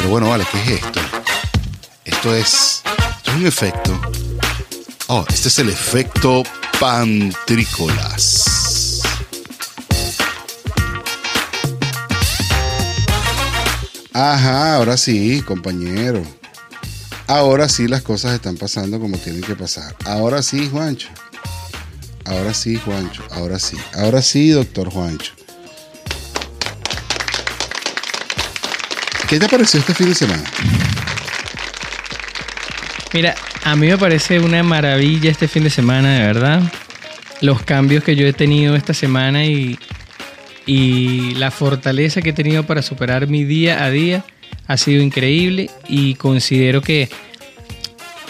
Pero bueno, vale, ¿qué es esto? Esto es, esto es un efecto. Oh, este es el efecto pantrícolas. Ajá, ahora sí, compañero. Ahora sí las cosas están pasando como tienen que pasar. Ahora sí, Juancho. Ahora sí, Juancho. Ahora sí. Ahora sí, doctor Juancho. ¿Qué te pareció este fin de semana? Mira, a mí me parece una maravilla este fin de semana, de verdad. Los cambios que yo he tenido esta semana y, y la fortaleza que he tenido para superar mi día a día ha sido increíble y considero que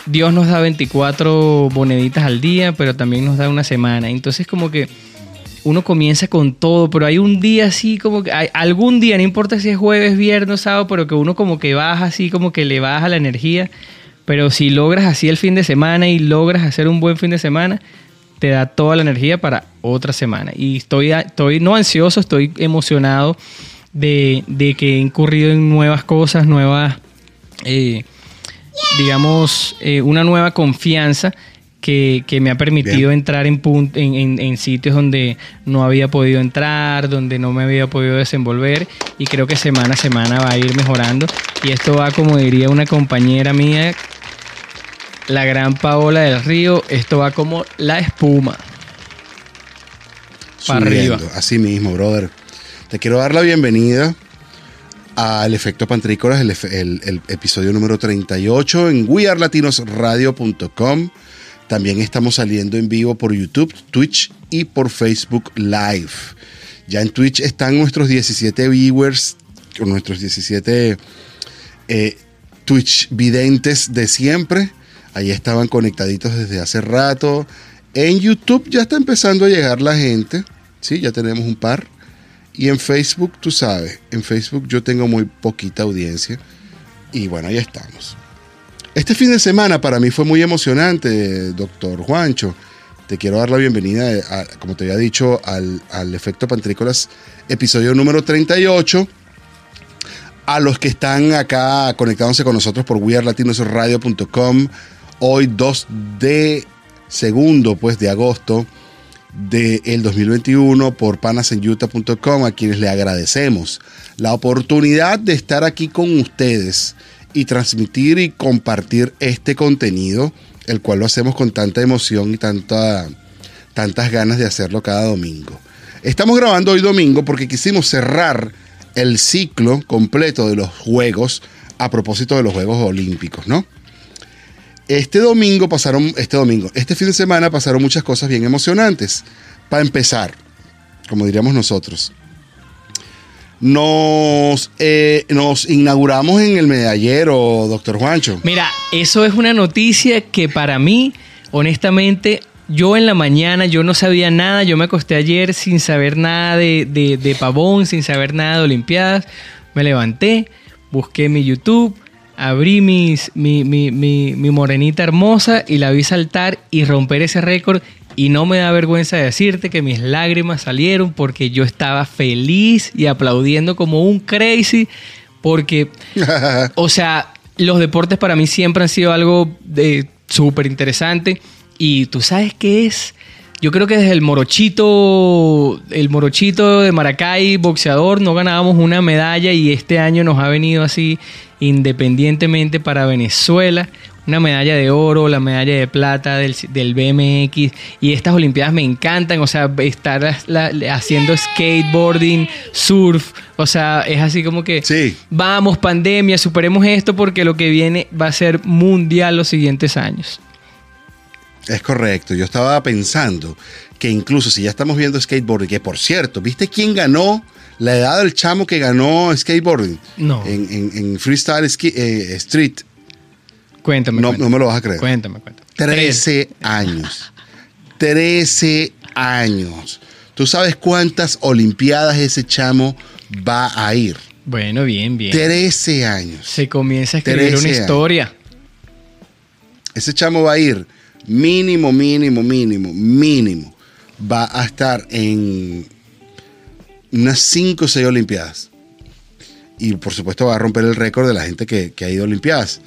Dios nos da 24 moneditas al día, pero también nos da una semana. Entonces como que uno comienza con todo, pero hay un día así como que hay algún día, no importa si es jueves, viernes, sábado, pero que uno como que baja así, como que le baja la energía. Pero si logras así el fin de semana y logras hacer un buen fin de semana, te da toda la energía para otra semana. Y estoy, estoy no ansioso, estoy emocionado de, que he incurrido en nuevas cosas, nuevas, eh, digamos, eh, una nueva confianza que, me ha permitido entrar en, en, sitios donde no había podido entrar, donde no me había podido desenvolver y creo que semana a semana va a ir mejorando y esto va como diría una compañera mía, la gran Paola del Río, esto va como la espuma. Para arriba. Así mismo, brother. Te quiero dar la bienvenida al Efecto Pantrícolas, el, el, el, episodio número 38 en wearlatinosradio.com. También estamos saliendo en vivo por YouTube, Twitch y por Facebook Live. Ya en Twitch están nuestros 17 viewers, nuestros 17 eh, Twitch videntes de siempre. Ahí estaban conectaditos desde hace rato. En YouTube ya está empezando a llegar la gente. Sí, ya tenemos un par. Y en Facebook, tú sabes, en Facebook yo tengo muy poquita audiencia. Y bueno, ahí estamos. Este fin de semana para mí fue muy emocionante, doctor Juancho. Te quiero dar la bienvenida, como te había dicho, al, Efecto Pantrícolas, episodio número 38. A los que están acá conectándose con nosotros por wearlatinosradio.com, hoy 2 de segundo pues, de agosto del 2021 por panasenyuta.com, a quienes le agradecemos la oportunidad de estar aquí con ustedes y transmitir y compartir este contenido, el cual lo hacemos con tanta emoción y tanta, tantas ganas de hacerlo cada domingo. Estamos grabando hoy domingo porque quisimos cerrar el ciclo completo de los Juegos a propósito de los Juegos Olímpicos, ¿no? Este domingo pasaron, este domingo, este fin de semana pasaron muchas cosas bien emocionantes. Para empezar, como diríamos nosotros, nos, eh, nos inauguramos en el medallero, doctor Juancho. Mira, eso es una noticia que para mí, honestamente, yo en la mañana, yo no sabía nada, yo me acosté ayer sin saber nada de, de pavón, sin saber nada de Olimpiadas, me levanté, busqué mi YouTube, abrí mis, mi, mi, mi, mi, morenita hermosa y la vi saltar y romper ese récord y no me da vergüenza decirte que mis lágrimas salieron porque yo estaba feliz y aplaudiendo como un crazy. Porque, o sea, los deportes para mí siempre han sido algo súper interesante. Y tú sabes qué es. Yo creo que desde el morochito, el morochito de Maracay, boxeador, no ganábamos una medalla y este año nos ha venido así independientemente para Venezuela una medalla de oro, la medalla de plata del, BMX. Y estas Olimpiadas me encantan, o sea, estar haciendo skateboarding, surf, o sea, es así como que sí. vamos, pandemia, superemos esto porque lo que viene va a ser mundial los siguientes años. Es correcto, yo estaba pensando que incluso si ya estamos viendo skateboarding, que por cierto, ¿viste quién ganó? La edad del chamo que ganó skateboarding. No. En, freestyle eh, street. Cuéntame. No, no me lo vas a creer. Cuéntame, cuéntame. 13 años. 13 años. ¿Tú sabes cuántas Olimpiadas ese chamo va a ir? Bueno, bien, bien. 13 años. Se comienza a escribir una historia. Ese chamo va a ir mínimo, mínimo, mínimo, mínimo. Va a estar en unas 5 o 6 Olimpiadas. y por supuesto va a romper el récord de la gente que, que ha ido a Olimpiadas.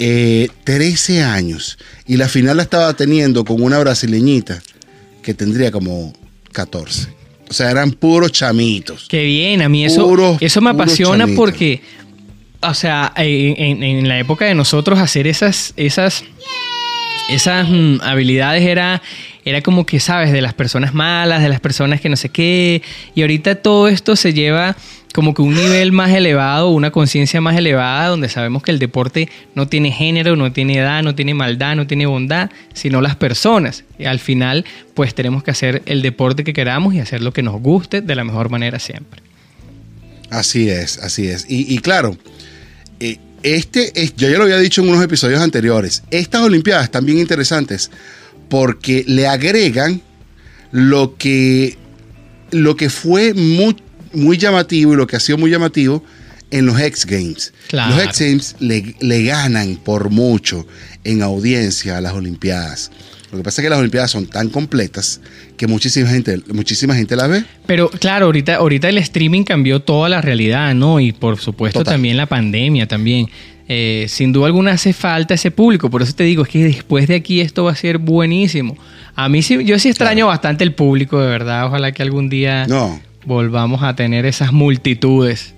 Eh, 13 años y la final la estaba teniendo con una brasileñita que tendría como 14. O sea, eran puros chamitos. Qué bien, a mí eso, Puros- eso me apasiona chamitos. porque, o sea, en, en- en la época de nosotros hacer esas, esas, esas mm, habilidades era, era como que, sabes, de las personas malas, de las personas que no sé qué, y ahorita todo esto se lleva como que un nivel más elevado, una conciencia más elevada, donde sabemos que el deporte no tiene género, no tiene edad, no tiene maldad, no tiene bondad, sino las personas. Y al final, pues tenemos que hacer el deporte que queramos y hacer lo que nos guste de la mejor manera siempre. Así es, así es. Y, claro, eh, este es, yo ya lo había dicho en unos episodios anteriores, estas Olimpiadas están bien interesantes porque le agregan lo que, lo que fue muy, muy llamativo y lo que ha sido muy llamativo en los X Games. Claro. Los X Games le, le ganan por mucho en audiencia a las Olimpiadas. Lo que pasa es que las Olimpiadas son tan completas que muchísima gente, muchísima gente las ve. Pero claro, ahorita, ahorita el streaming cambió toda la realidad, ¿no? Y por supuesto Total. también la pandemia también. Eh, sin duda alguna hace falta ese público, por eso te digo, es que después de aquí esto va a ser buenísimo. A mí sí, yo sí extraño bastante el público, de verdad. Ojalá que algún día No, volvamos a tener esas multitudes.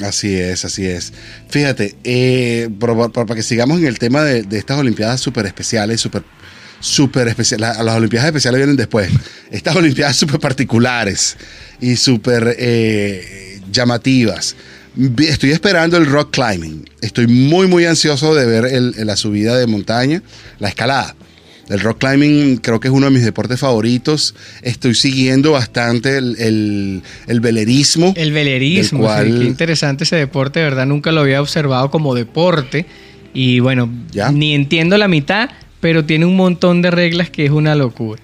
Así es, así es. Fíjate, eh, para que sigamos en el tema de, de estas Olimpiadas súper especiales, súper súper especiales, las Olimpiadas especiales vienen después. Estas Olimpiadas súper particulares y súper eh, llamativas. Estoy esperando el rock climbing. Estoy muy, muy ansioso de ver el- la subida de montaña, la escalada. El rock climbing creo que es uno de mis deportes favoritos. Estoy siguiendo bastante el, el- el velerismo. El velerismo, Del cual- sí, qué interesante ese deporte, de verdad nunca lo había observado como deporte. Y bueno, ¿Ya? ni entiendo la mitad, pero tiene un montón de reglas que es una locura.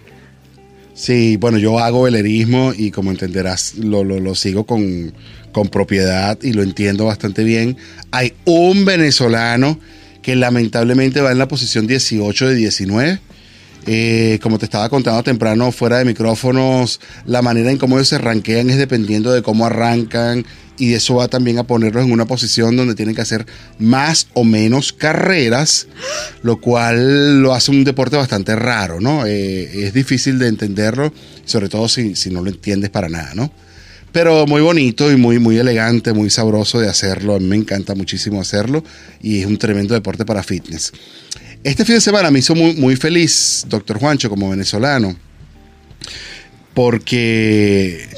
Sí, bueno, yo hago velerismo y como entenderás, lo, lo- lo sigo con, con propiedad y lo entiendo bastante bien. Hay un venezolano que lamentablemente va en la posición 18 de 19. Eh, como te estaba contando temprano, fuera de micrófonos, la manera en cómo ellos se ranquean es dependiendo de cómo arrancan y eso va también a ponerlos en una posición donde tienen que hacer más o menos carreras, lo cual lo hace un deporte bastante raro, ¿no? Eh, es difícil de entenderlo, sobre todo si, si no lo entiendes para nada, ¿no? Pero muy bonito y muy, muy elegante, muy sabroso de hacerlo. A mí me encanta muchísimo hacerlo y es un tremendo deporte para fitness. Este fin de semana me hizo muy, muy feliz, doctor Juancho, como venezolano, porque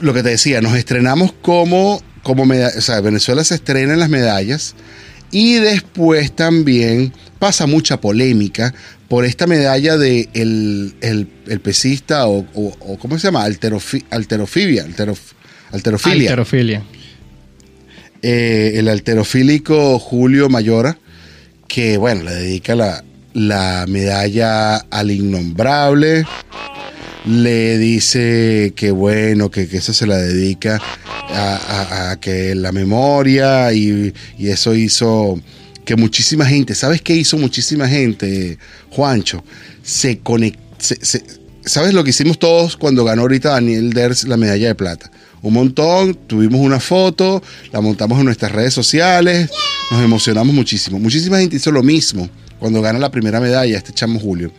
lo que te decía, nos estrenamos como, como meda- o sea, Venezuela se estrena en las medallas y después también pasa mucha polémica por esta medalla de el, el- el pesista o, o- o ¿cómo se llama? Alterofi- alterofibia, alterof- alterofilia Alterofilia. eh, el alterofílico Julio Mayora, que bueno, le dedica la, la medalla al innombrable. Le dice que bueno, que, que eso se la dedica a, a- a que la memoria y, y eso hizo que muchísima gente, ¿sabes qué hizo muchísima gente, Juancho? Se conectó. ¿Sabes lo que hicimos todos cuando ganó ahorita Daniel Ders la medalla de plata? Un montón, tuvimos una foto, la montamos en nuestras redes sociales, nos emocionamos muchísimo. Muchísima gente hizo lo mismo cuando gana la primera medalla este chamo Julio.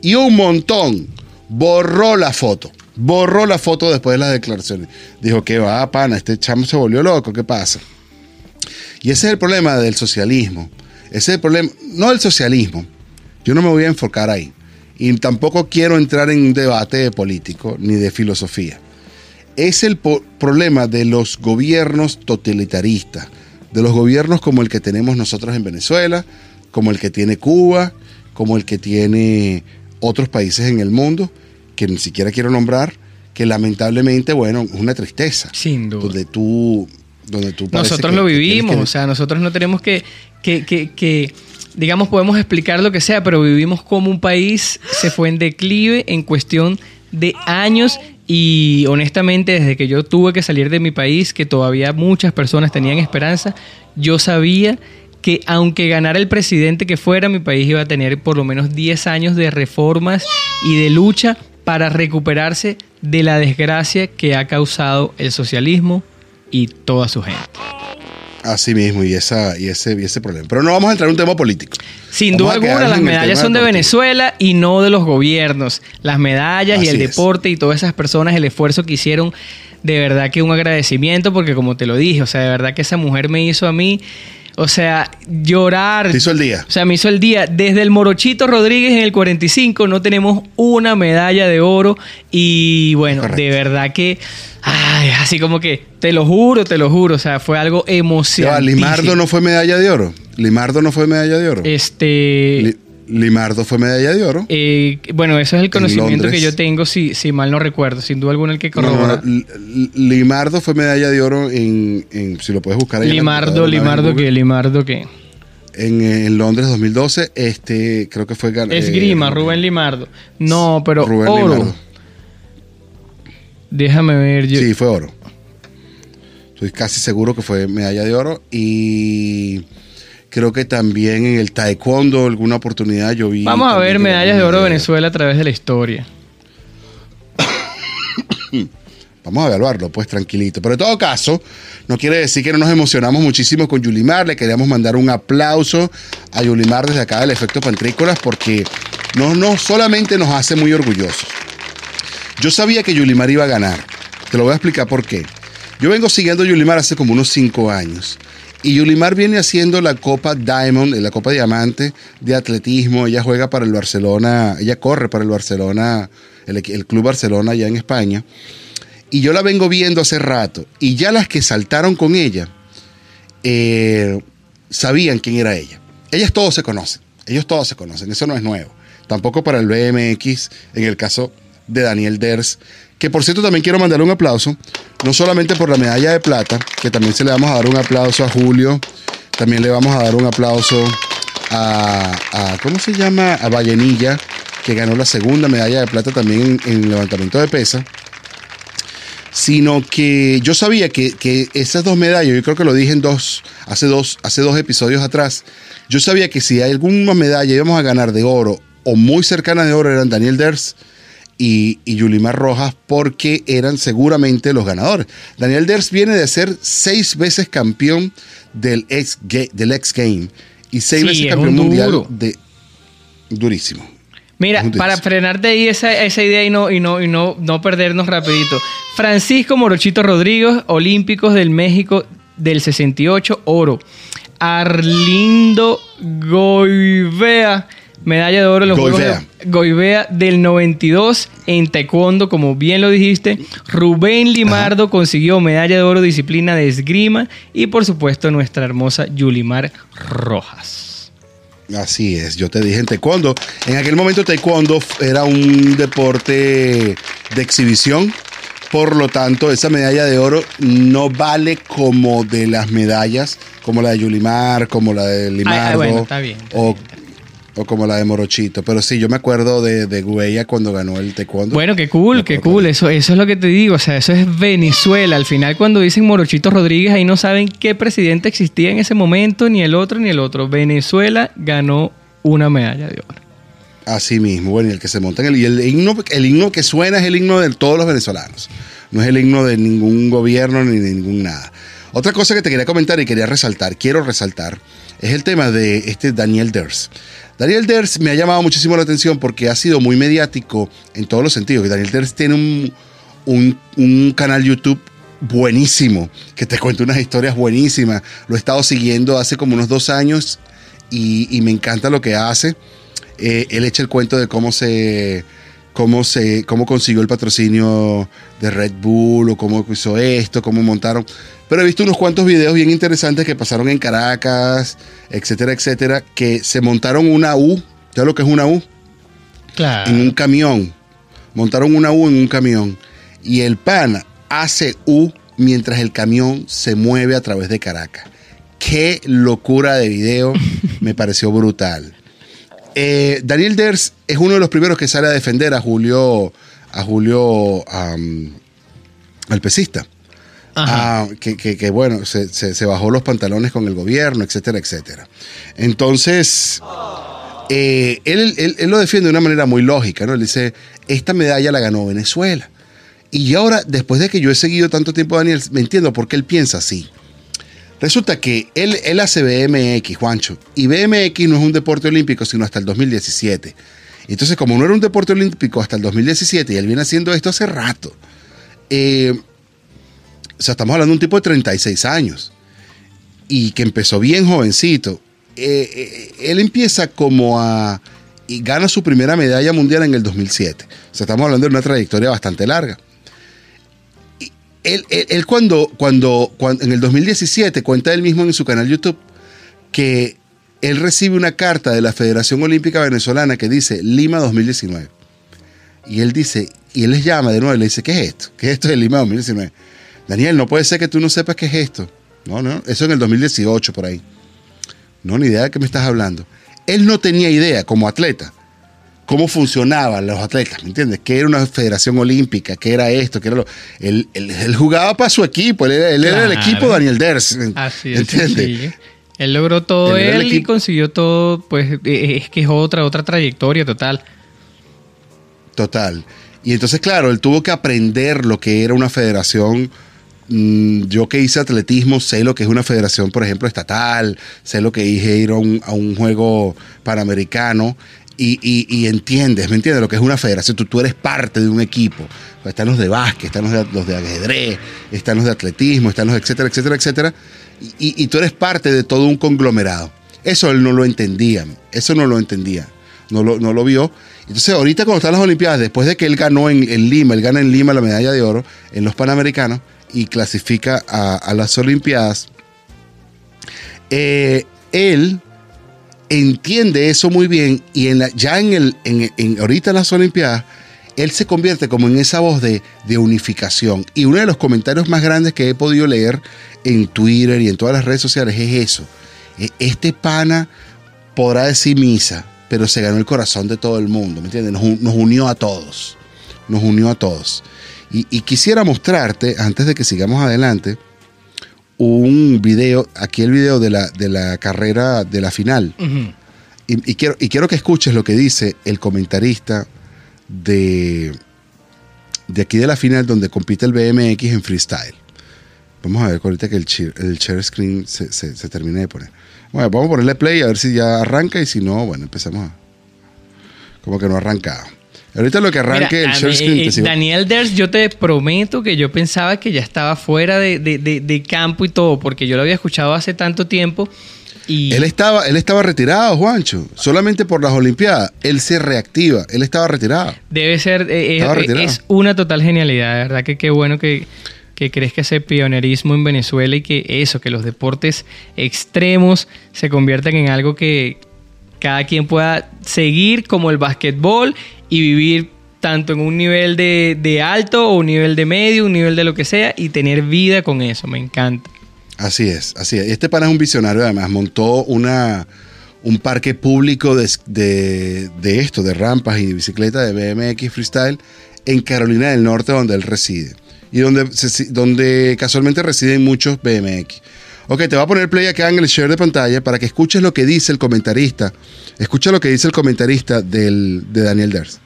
Y un montón borró la foto, borró la foto después de las declaraciones. Dijo que va, pana, este chamo se volvió loco, ¿qué pasa? Y ese es el problema del socialismo. Ese es el problema, no del socialismo. Yo no me voy a enfocar ahí. Y tampoco quiero entrar en un debate político ni de filosofía. Es el problema de los gobiernos totalitaristas, de los gobiernos como el que tenemos nosotros en Venezuela, como el que tiene Cuba, como el que tiene otros países en el mundo, que ni siquiera quiero nombrar, que lamentablemente, bueno, es una tristeza. Sin duda. Donde tú, donde tú Nosotros que- lo vivimos, que- o sea, nosotros no tenemos que- que, digamos, podemos explicar lo que sea, pero vivimos como un país se fue en declive en cuestión de años y honestamente desde que yo tuve que salir de mi país, que todavía muchas personas tenían esperanza, yo sabía que aunque ganara el presidente que fuera, mi país iba a tener por lo menos 10 años de reformas y de lucha para recuperarse de la desgracia que ha causado el socialismo y toda su gente. Así mismo, y, esa, y, ese, y ese problema. Pero no vamos a entrar en un tema político. Sin Vamos duda alguna, las medallas son de. Venezuela y no de los gobiernos. Las medallas y el es. deporte y todas esas personas, el esfuerzo que hicieron, de verdad que un agradecimiento, porque como te lo dije, o sea, de verdad que esa mujer me hizo a mí, o sea, llorar. Te hizo el día. O sea, me hizo el día. Desde el Morochito Rodríguez en el 45 no tenemos una medalla de oro. Y bueno, Correcto. de verdad que. Ay, así como que, te lo juro, te lo juro. O sea, fue algo emocionante. Limardo no fue medalla de oro. Limardo no fue medalla de oro. Este. Li- Limardo fue medalla de oro. Eh, bueno, eso es el conocimiento que yo tengo, si, si mal no recuerdo, sin duda alguna el que corrobora. no, Limardo fue medalla de oro en, en- si lo puedes buscar ahí Limardo, Limardo que. Limardo que. En, en Londres 2012, este, creo que fue gan- Es eh, Rubén Limardo. No, pero Rubén oro. Limardo. Déjame ver. Yo, Sí, fue oro. Estoy casi seguro que fue medalla de oro y creo que también en el taekwondo alguna oportunidad yo vi. Vamos a ver medallas de oro de Venezuela a través de la historia. Vamos a evaluarlo, pues tranquilito. Pero en todo caso, no quiere decir que no nos emocionamos muchísimo con Yulimar. Le queríamos mandar un aplauso a Yulimar desde acá del Efecto Pantrícolas porque no, no solamente nos hace muy orgullosos. Yo sabía que Yulimar iba a ganar. Te lo voy a explicar por qué. Yo vengo siguiendo a Yulimar hace como unos cinco años. Y Yulimar viene haciendo la Copa Diamond, la Copa Diamante de atletismo. Ella juega para el Barcelona, ella corre para el Barcelona, el, Club Barcelona allá en España. Y yo la vengo viendo hace rato. Y ya las que saltaron con ella eh, sabían quién era ella. Ellas todos se conocen. Ellos todos se conocen. Eso no es nuevo. Tampoco para el BMX, en el caso de Daniel Ders. Que por cierto también quiero mandarle un aplauso. No solamente por la medalla de plata, que también se le vamos a dar un aplauso a Julio. También le vamos a dar un aplauso a, ¿cómo se llama? A Vallenilla, que ganó la segunda medalla de plata también en, en levantamiento de pesa sino que yo sabía que, que esas dos medallas, yo creo que lo dije en dos, hace dos, hace dos episodios atrás, yo sabía que si hay alguna medalla íbamos a ganar de oro o muy cercana de oro eran Daniel Ders y, y Yulimar Rojas porque eran seguramente los ganadores. Daniel Ders viene de ser seis veces campeón del ex, ga- del ex Game y seis Sí, veces es campeón un mundial de durísimo. Mira, para frenarte ahí esa, esa idea y no, y no, y no, no perdernos rapidito. Francisco Morochito Rodríguez, Olímpicos del México del 68, oro. Arlindo Goivea, medalla de oro en los Goivea. Juegos de Goivea del 92 en taekwondo, como bien lo dijiste. Rubén Limardo consiguió medalla de oro disciplina de esgrima y por supuesto nuestra hermosa Yulimar Rojas. Así es, yo te dije en taekwondo. En aquel momento taekwondo era un deporte de exhibición, por lo tanto esa medalla de oro no vale como de las medallas, como la de Yulimar, como la de Limardo, bueno, está bien, está o, o como la de Morochito. Pero sí, yo me acuerdo de, de cuando ganó el taekwondo. Bueno, qué cool, qué cool. Eso, eso es lo que te digo. O sea, eso es Venezuela. Al final, cuando dicen Morochito Rodríguez, ahí no saben qué presidente existía en ese momento, ni el otro, ni el otro. Venezuela ganó una medalla de oro. Así mismo, bueno, y el que se monta en el, y el himno, el himno que suena es el himno de todos los venezolanos. No es el himno de ningún gobierno ni de ningún nada. Otra cosa que te quería comentar y quería resaltar, quiero resaltar, es el tema de este Daniel Ders. Daniel Ders me ha llamado muchísimo la atención porque ha sido muy mediático en todos los sentidos. Daniel Ders tiene un, un- canal YouTube buenísimo, que te cuenta unas historias buenísimas. Lo he estado siguiendo hace como unos dos años y, y me encanta lo que hace. Eh, él echa el cuento de cómo se, cómo se, cómo consiguió el patrocinio de Red Bull o cómo hizo esto, cómo montaron. Pero he visto unos cuantos videos bien interesantes que pasaron en Caracas, etcétera, etcétera, que se montaron una U. ¿Sabes lo que es una U? Claro. En un camión. Montaron una U en un camión. Y el pan hace U mientras el camión se mueve a través de Caracas. Qué locura de video. Me pareció brutal. Eh, Daniel Ders es uno de los primeros que sale a defender a Julio, a Julio al pesista. Ajá. Ah, que, que- que, bueno, se, se- se bajó los pantalones con el gobierno, etcétera, etcétera. Entonces, eh, él, él- él lo defiende de una manera muy lógica, ¿no? Él dice, esta medalla la ganó Venezuela. Y ahora, después de que yo he seguido tanto tiempo a Daniel, me entiendo por qué él piensa así. Resulta que él, él hace BMX, Juancho, y BMX no es un deporte olímpico sino hasta el 2017. Entonces, como no era un deporte olímpico hasta el 2017 y él viene haciendo esto hace rato, eh, o sea, estamos hablando de un tipo de 36 años y que empezó bien jovencito. Eh, eh, él empieza como a... y gana su primera medalla mundial en el 2007. O sea, estamos hablando de una trayectoria bastante larga. Él, él- él cuando, cuando, cuando, en el 2017, cuenta él mismo en su canal YouTube, que él recibe una carta de la Federación Olímpica Venezolana que dice Lima 2019. Y él dice, y él les llama de nuevo y le dice, ¿qué es esto? ¿Qué es esto de Lima 2019? Daniel, no puede ser que tú no sepas qué es esto. No, no, eso en el 2018 por ahí. No, ni idea de qué me estás hablando. Él no tenía idea como atleta cómo funcionaban los atletas, ¿me entiendes? ¿Qué era una federación olímpica? ¿Qué era esto? ¿Qué era lo...? Él, él- él jugaba para su equipo, él era, el equipo Daniel Ders, Así es. ¿entiendes? sencillo. Él logró todo Él él y consiguió todo, pues eh, es que es otra, otra trayectoria total. Total. Y entonces, claro, él tuvo que aprender lo que era una federación. Mm, Yo que hice atletismo sé lo que es una federación, por ejemplo, estatal, sé lo que dije ir a un, a un juego panamericano y, y- entiendes, ¿me entiendes? Lo que es una federación. Tú, tú eres parte de un equipo. Están los de básquet, están los de, los de ajedrez, están los de atletismo, están los etcétera, etcétera, etcétera. Y, tú eres parte de todo un conglomerado. Eso él no lo entendía, eso no lo entendía, no lo, no lo vio. Entonces, ahorita cuando están las Olimpiadas, después de que él ganó en, Lima, él gana en Lima la medalla de oro en los Panamericanos y clasifica a, a las Olimpiadas, eh, él entiende eso muy bien y en la- ya en el, en, en- ahorita en las Olimpiadas, él se convierte como en esa voz de, de unificación. Y uno de los comentarios más grandes que he podido leer en Twitter y en todas las redes sociales es eso. E- Este pana podrá decir misa, pero se ganó el corazón de todo el mundo, ¿me entiendes? Nos, nos unió a todos, nos unió a todos. Y quisiera mostrarte, antes de que sigamos adelante, un video, aquí el video de la, de la carrera de la final. Y, y quiero, y quiero que escuches lo que dice el comentarista de, de aquí de la final donde compite el BMX en freestyle. Vamos a ver ahorita que el, el share screen se, se- se termine de poner. Bueno, vamos a ponerle play a ver si ya arranca y si no, bueno, empezamos a... Como que no ha arrancado. Ahorita lo que arranque Mira, el eh, Daniel Ders, yo te prometo que yo pensaba que ya estaba fuera de, de- de- de campo y todo, porque yo lo había escuchado hace tanto tiempo y Él estaba, él estaba retirado, Juancho. Solamente por las Olimpiadas. Él se reactiva. Él estaba retirado. debe ser, eh, eh, Estaba eh, retirado. es una total genialidad, de verdad que qué bueno que, que crees que ese pionerismo en Venezuela y que eso, que los deportes extremos se conviertan en algo que cada quien pueda seguir como el básquetbol y vivir tanto en un nivel de, de alto o un nivel de medio, un nivel de lo que sea y tener vida con eso, me encanta. Así es, así es. Este pana es un visionario, además, montó una, un parque público de, de- de esto, de rampas y de bicicleta de BMX Freestyle en Carolina del Norte, donde él reside. Y donde, donde casualmente residen muchos BMX. Ok, te voy a poner play acá en el share de pantalla para que escuches lo que dice el comentarista. Escucha lo que dice el comentarista del, de Daniel Ders.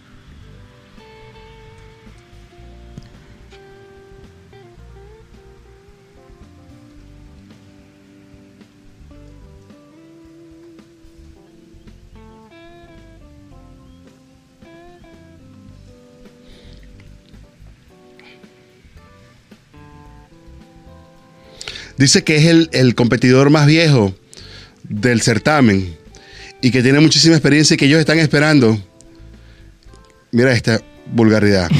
Dice que es el, el competidor más viejo del certamen y que tiene muchísima experiencia y que ellos están esperando. Mira esta vulgaridad.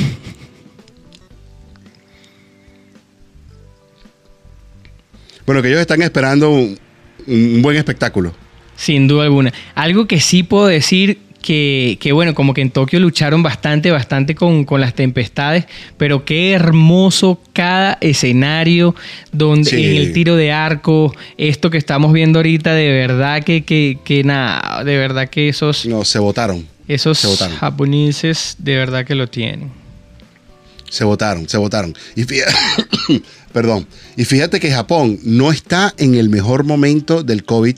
Bueno, que ellos están esperando un, un buen espectáculo. Sin duda alguna. Algo que sí puedo decir que, que, bueno, como que en Tokio lucharon bastante, bastante con, con las tempestades, pero qué hermoso cada escenario donde Sí. en el tiro de arco, esto que estamos viendo ahorita, de verdad que, que, que nada, de verdad que esos, No, se votaron. esos se votaron. japoneses de verdad que lo tienen. Se votaron, se votaron. Y fíjate, Perdón. Y fíjate que Japón no está en el mejor momento del COVID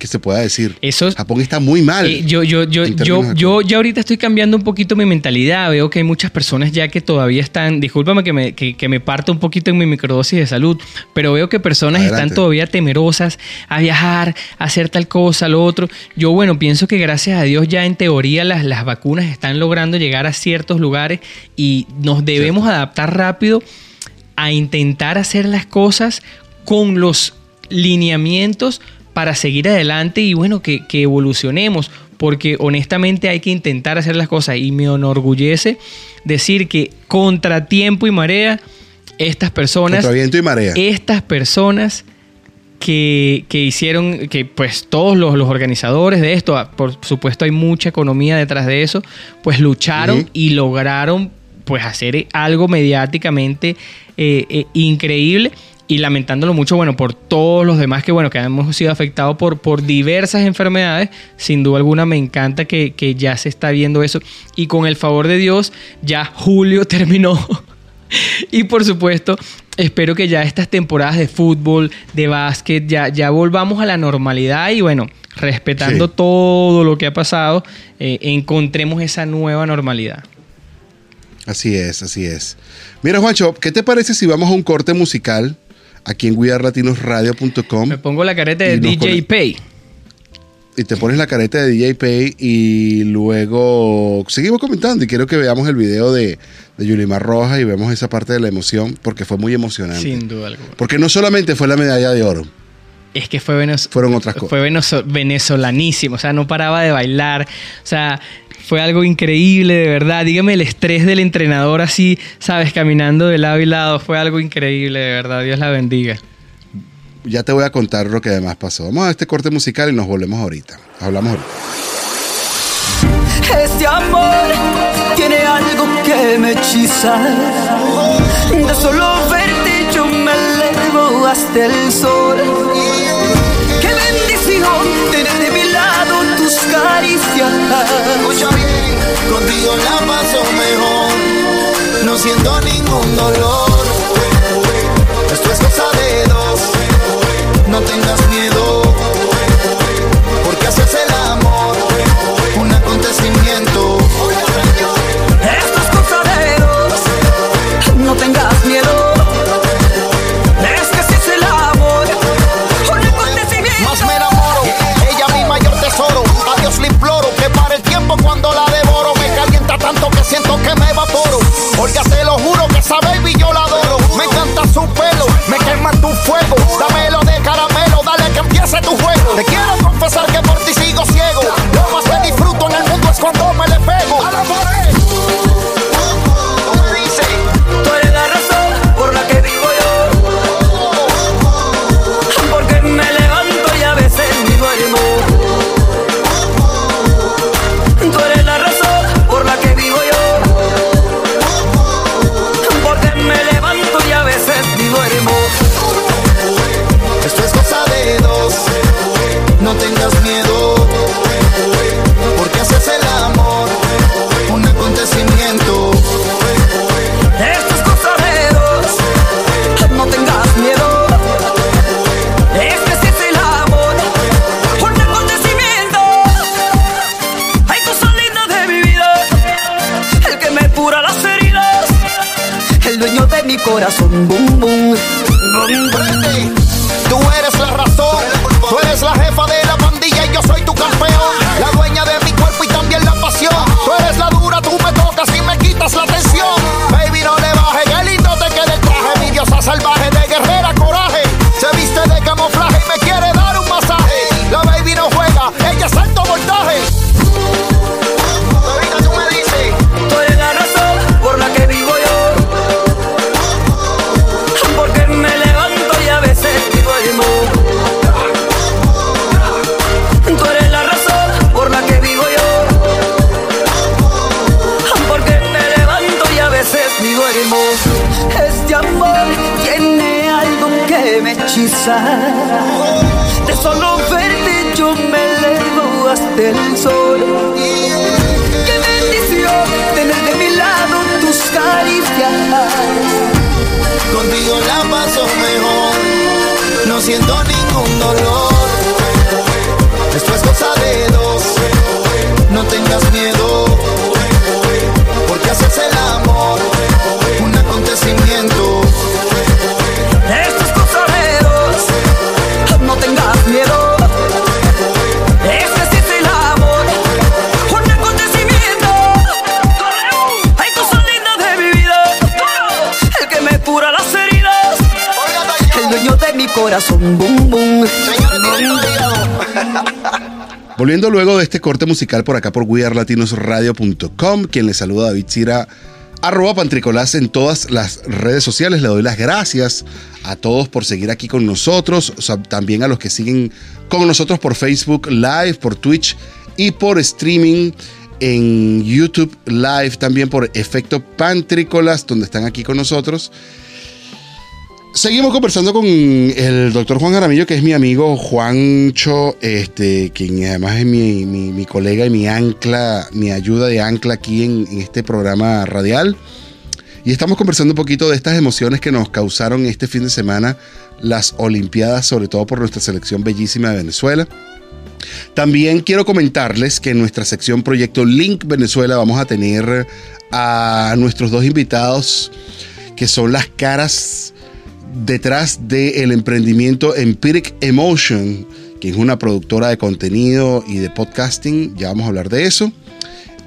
que se pueda decir. Eso, Japón está muy mal. Eh, yo, yo, yo, yo, yo ya ahorita estoy cambiando un poquito mi mentalidad. Veo que hay muchas personas ya que todavía están, discúlpame que me, que, que me parto un poquito en mi microdosis de salud, pero veo que personas Adelante. están todavía temerosas a viajar, a hacer tal cosa, lo otro. Yo, bueno, pienso que gracias a Dios ya en teoría las, las vacunas están logrando llegar a ciertos lugares y nos debemos adaptar rápido a intentar hacer las cosas con los lineamientos para seguir adelante y bueno, que, que evolucionemos, porque honestamente hay que intentar hacer las cosas y me enorgullece decir que contra tiempo y marea, estas personas, Contra viento y marea. estas personas que, que hicieron, que pues todos los, los organizadores de esto, ah, por supuesto hay mucha economía detrás de eso, pues lucharon y lograron pues hacer algo mediáticamente eh, eh, increíble y lamentándolo mucho, bueno, por todos los demás que, bueno, que hemos sido afectados por, por diversas enfermedades, sin duda alguna me encanta que, que ya se está viendo eso y con el favor de Dios ya julio terminó y por supuesto, espero que ya estas temporadas de fútbol, de básquet, ya, ya volvamos a la normalidad y bueno, respetando Sí. todo lo que ha pasado, eh, encontremos esa nueva normalidad. Así es, así es. Mira, Juancho, ¿qué te parece si vamos a un corte musical aquí en wearelatinosradio.com Me pongo la careta de DJ Pay. y te pones la careta de DJ Pay y luego seguimos comentando y quiero que veamos el video de, de Yulimar Rojas y vemos esa parte de la emoción porque fue muy emocionante. Sin duda alguna. Porque no solamente fue la medalla de oro, Es que fue, venez- fueron otras cosas. fue venezo- venezolanísimo, o sea, no paraba de bailar, o sea, fue algo increíble, de verdad. Dígame el estrés del entrenador así, sabes, caminando de lado y lado, fue algo increíble, de verdad. Dios la bendiga. Ya te voy a contar lo que además pasó. Vamos a este corte musical y nos volvemos ahorita. Hablamos ahorita. Este amor tiene algo que me hechiza. De solo verte yo me elevo hasta el sol. Qué bendición tus. Escucha bien, contigo la paso mejor. No siento ningún dolor. Esto es cosa de dos. No tengas miedo. De solo verte yo me elevo hasta el sol. Qué bendición tener de mi lado tus caricias. Contigo la paso mejor. No siento ningún dolor. Esto es cosa de dos. No tengas miedo. Porque haces el amor corazón. Boom, boom. Volviendo luego de este corte musical por acá por wearlatinosradio.com, quien le saluda David Cira, arroba pantricolás en todas las redes sociales. Le doy las gracias a todos por seguir aquí con nosotros, o sea, también a los que siguen con nosotros por Facebook Live, por Twitch y por streaming en YouTube Live, también por Efecto Pantrícolas, donde están aquí con nosotros. Seguimos conversando con el doctor Juan Jaramillo, que es mi amigo Juancho, este, quien además es mi, mi- colega y mi ancla, mi ayuda de ancla aquí en este programa radial. Y estamos conversando un poquito de estas emociones que nos causaron este fin de semana las Olimpiadas, sobre todo por nuestra selección bellísima de Venezuela. También quiero comentarles que en nuestra sección Proyecto Link Venezuela vamos a tener a nuestros dos invitados, que son las caras detrás del emprendimiento Empiric Emotion, que es una productora de contenido y de podcasting. Ya vamos a hablar de eso.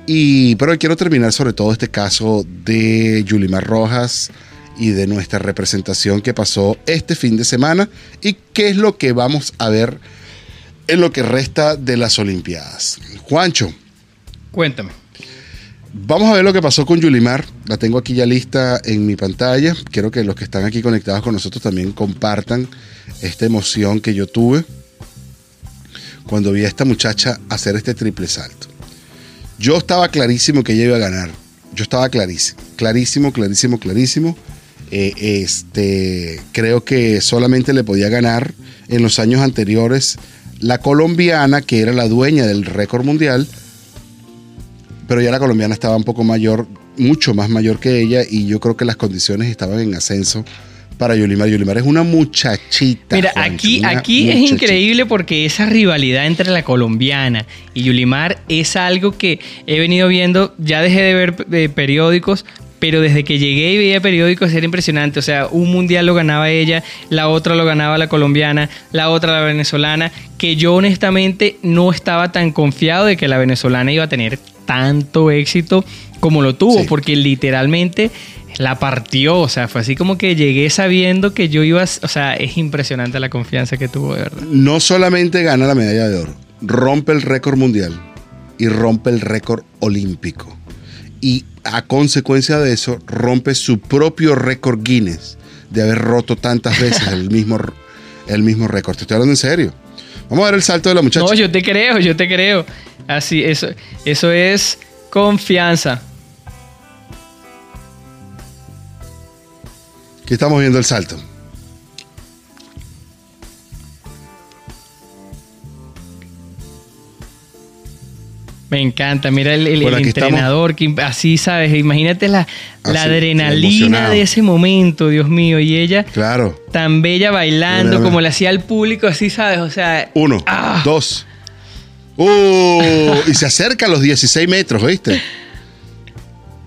Y, pero quiero terminar sobre todo este caso de Yulimar Rojas y de nuestra representación que pasó este fin de semana y qué es lo que vamos a ver en lo que resta de las Olimpiadas. Juancho, Cuéntame. Vamos a ver lo que pasó con Yulimar. La tengo aquí ya lista en mi pantalla. Quiero que los que están aquí conectados con nosotros también compartan esta emoción que yo tuve cuando vi a esta muchacha hacer este triple salto. Yo estaba clarísimo que ella iba a ganar. Yo estaba clarísimo, clarísimo, clarísimo, clarísimo. Eh, este, creo que solamente le podía ganar en los años anteriores la colombiana, que era la dueña del récord mundial, pero ya la colombiana estaba un poco mayor, mucho más mayor que ella, y yo creo que las condiciones estaban en ascenso para Yolimar. Yolimar es una muchachita. Mira, Juancho, aquí, aquí es increíble porque esa rivalidad entre la colombiana y Yulimar es algo que he venido viendo, ya dejé de ver periódicos, pero desde que llegué y veía periódicos era impresionante. O sea, un mundial lo ganaba ella, la otra lo ganaba la colombiana, la otra la venezolana, que yo honestamente no estaba tan confiado de que la venezolana iba a tener tanto éxito como lo tuvo, Sí. porque literalmente la partió, o sea, fue así como que llegué sabiendo que yo iba, a- o sea, es impresionante la confianza que tuvo, de verdad. No solamente gana la medalla de oro, rompe el récord mundial y rompe el récord olímpico. Y a consecuencia de eso, rompe su propio récord Guinness de haber roto tantas veces el mismo, el mismo récord. Te estoy hablando en serio. Vamos a ver el salto de la muchacha. No, yo te creo, yo te creo. Así, eso, eso es confianza. Aquí estamos viendo el salto. Me encanta, mira el, entrenador, que así, ¿sabes? Imagínate la, adrenalina de ese momento, Dios mío. Y ella Claro. tan bella bailando, Mira, mira. como le hacía al público, así, ¿sabes? O sea... Uno, ah, dos. Uh, y se acerca a los 16 metros, ¿viste?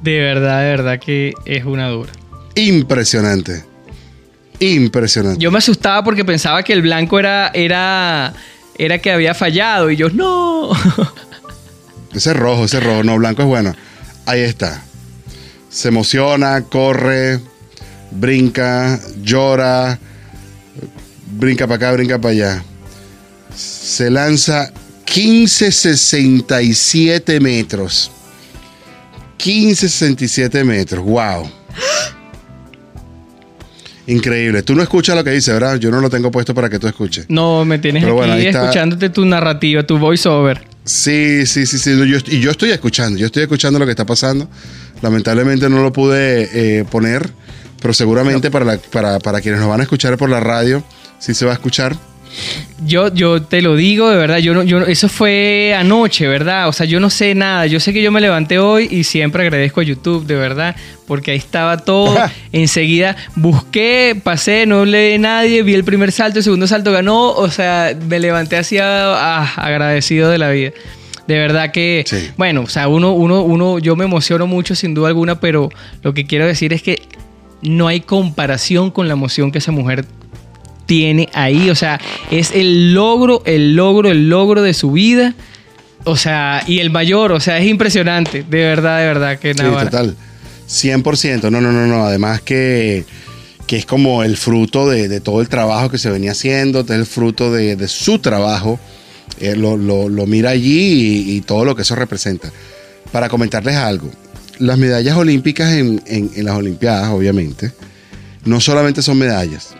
De verdad, de verdad que es una dura. Impresionante. Impresionante. Yo me asustaba porque pensaba que el blanco era, era, era que había fallado. Y yo, no. Ese es rojo, ese es rojo, no, blanco es bueno. Ahí está. Se emociona, corre, brinca, llora, brinca para acá, brinca para allá. Se lanza 1567 metros. 1567 metros, wow. Increíble. Tú no escuchas lo que dice, ¿verdad? Yo no lo tengo puesto para que tú escuches. No, me tienes Pero aquí bueno, escuchándote tu narrativa, tu voiceover. Sí, sí, sí, sí. Yo, y yo estoy escuchando, yo estoy escuchando lo que está pasando. Lamentablemente no lo pude eh, poner, pero seguramente para, la- para, para quienes nos van a escuchar por la radio, sí se va a escuchar. Yo, yo te lo digo, de verdad, yo no, yo eso fue anoche, ¿verdad? O sea, yo no sé nada. Yo sé que yo me levanté hoy y siempre agradezco a YouTube, de verdad, porque ahí estaba todo. Enseguida busqué, pasé, no leí nadie, vi el primer salto, el segundo salto ganó. O sea, me levanté así ah, agradecido de la vida. De verdad que, Sí. bueno, o sea, uno, uno, uno, yo me emociono mucho sin duda alguna, pero lo que quiero decir es que no hay comparación con la emoción que esa mujer tiene ahí. O sea, es el logro, el logro, el logro de su vida. O sea, y el mayor, o sea, es impresionante. De verdad, de verdad que Sí, nada. total. 100%. No, no, no, no. Además que, que es como el fruto de, de todo el trabajo que se venía haciendo, es el fruto de, de su trabajo. Eh, lo, lo- lo mira allí y, y todo lo que eso representa. Para comentarles algo, las medallas olímpicas en, en- en las Olimpiadas, obviamente, no solamente son medallas,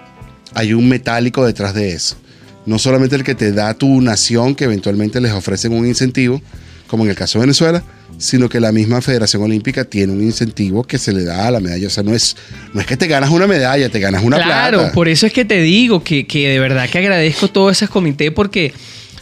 hay un metálico detrás de eso. No solamente el que te da tu nación, que eventualmente les ofrecen un incentivo, como en el caso de Venezuela, sino que la misma Federación Olímpica tiene un incentivo que se le da a la medalla. O sea, no es, no es que te ganas una medalla, te ganas una claro, plata. por eso es que te digo que, que de verdad que agradezco todos esos comités porque,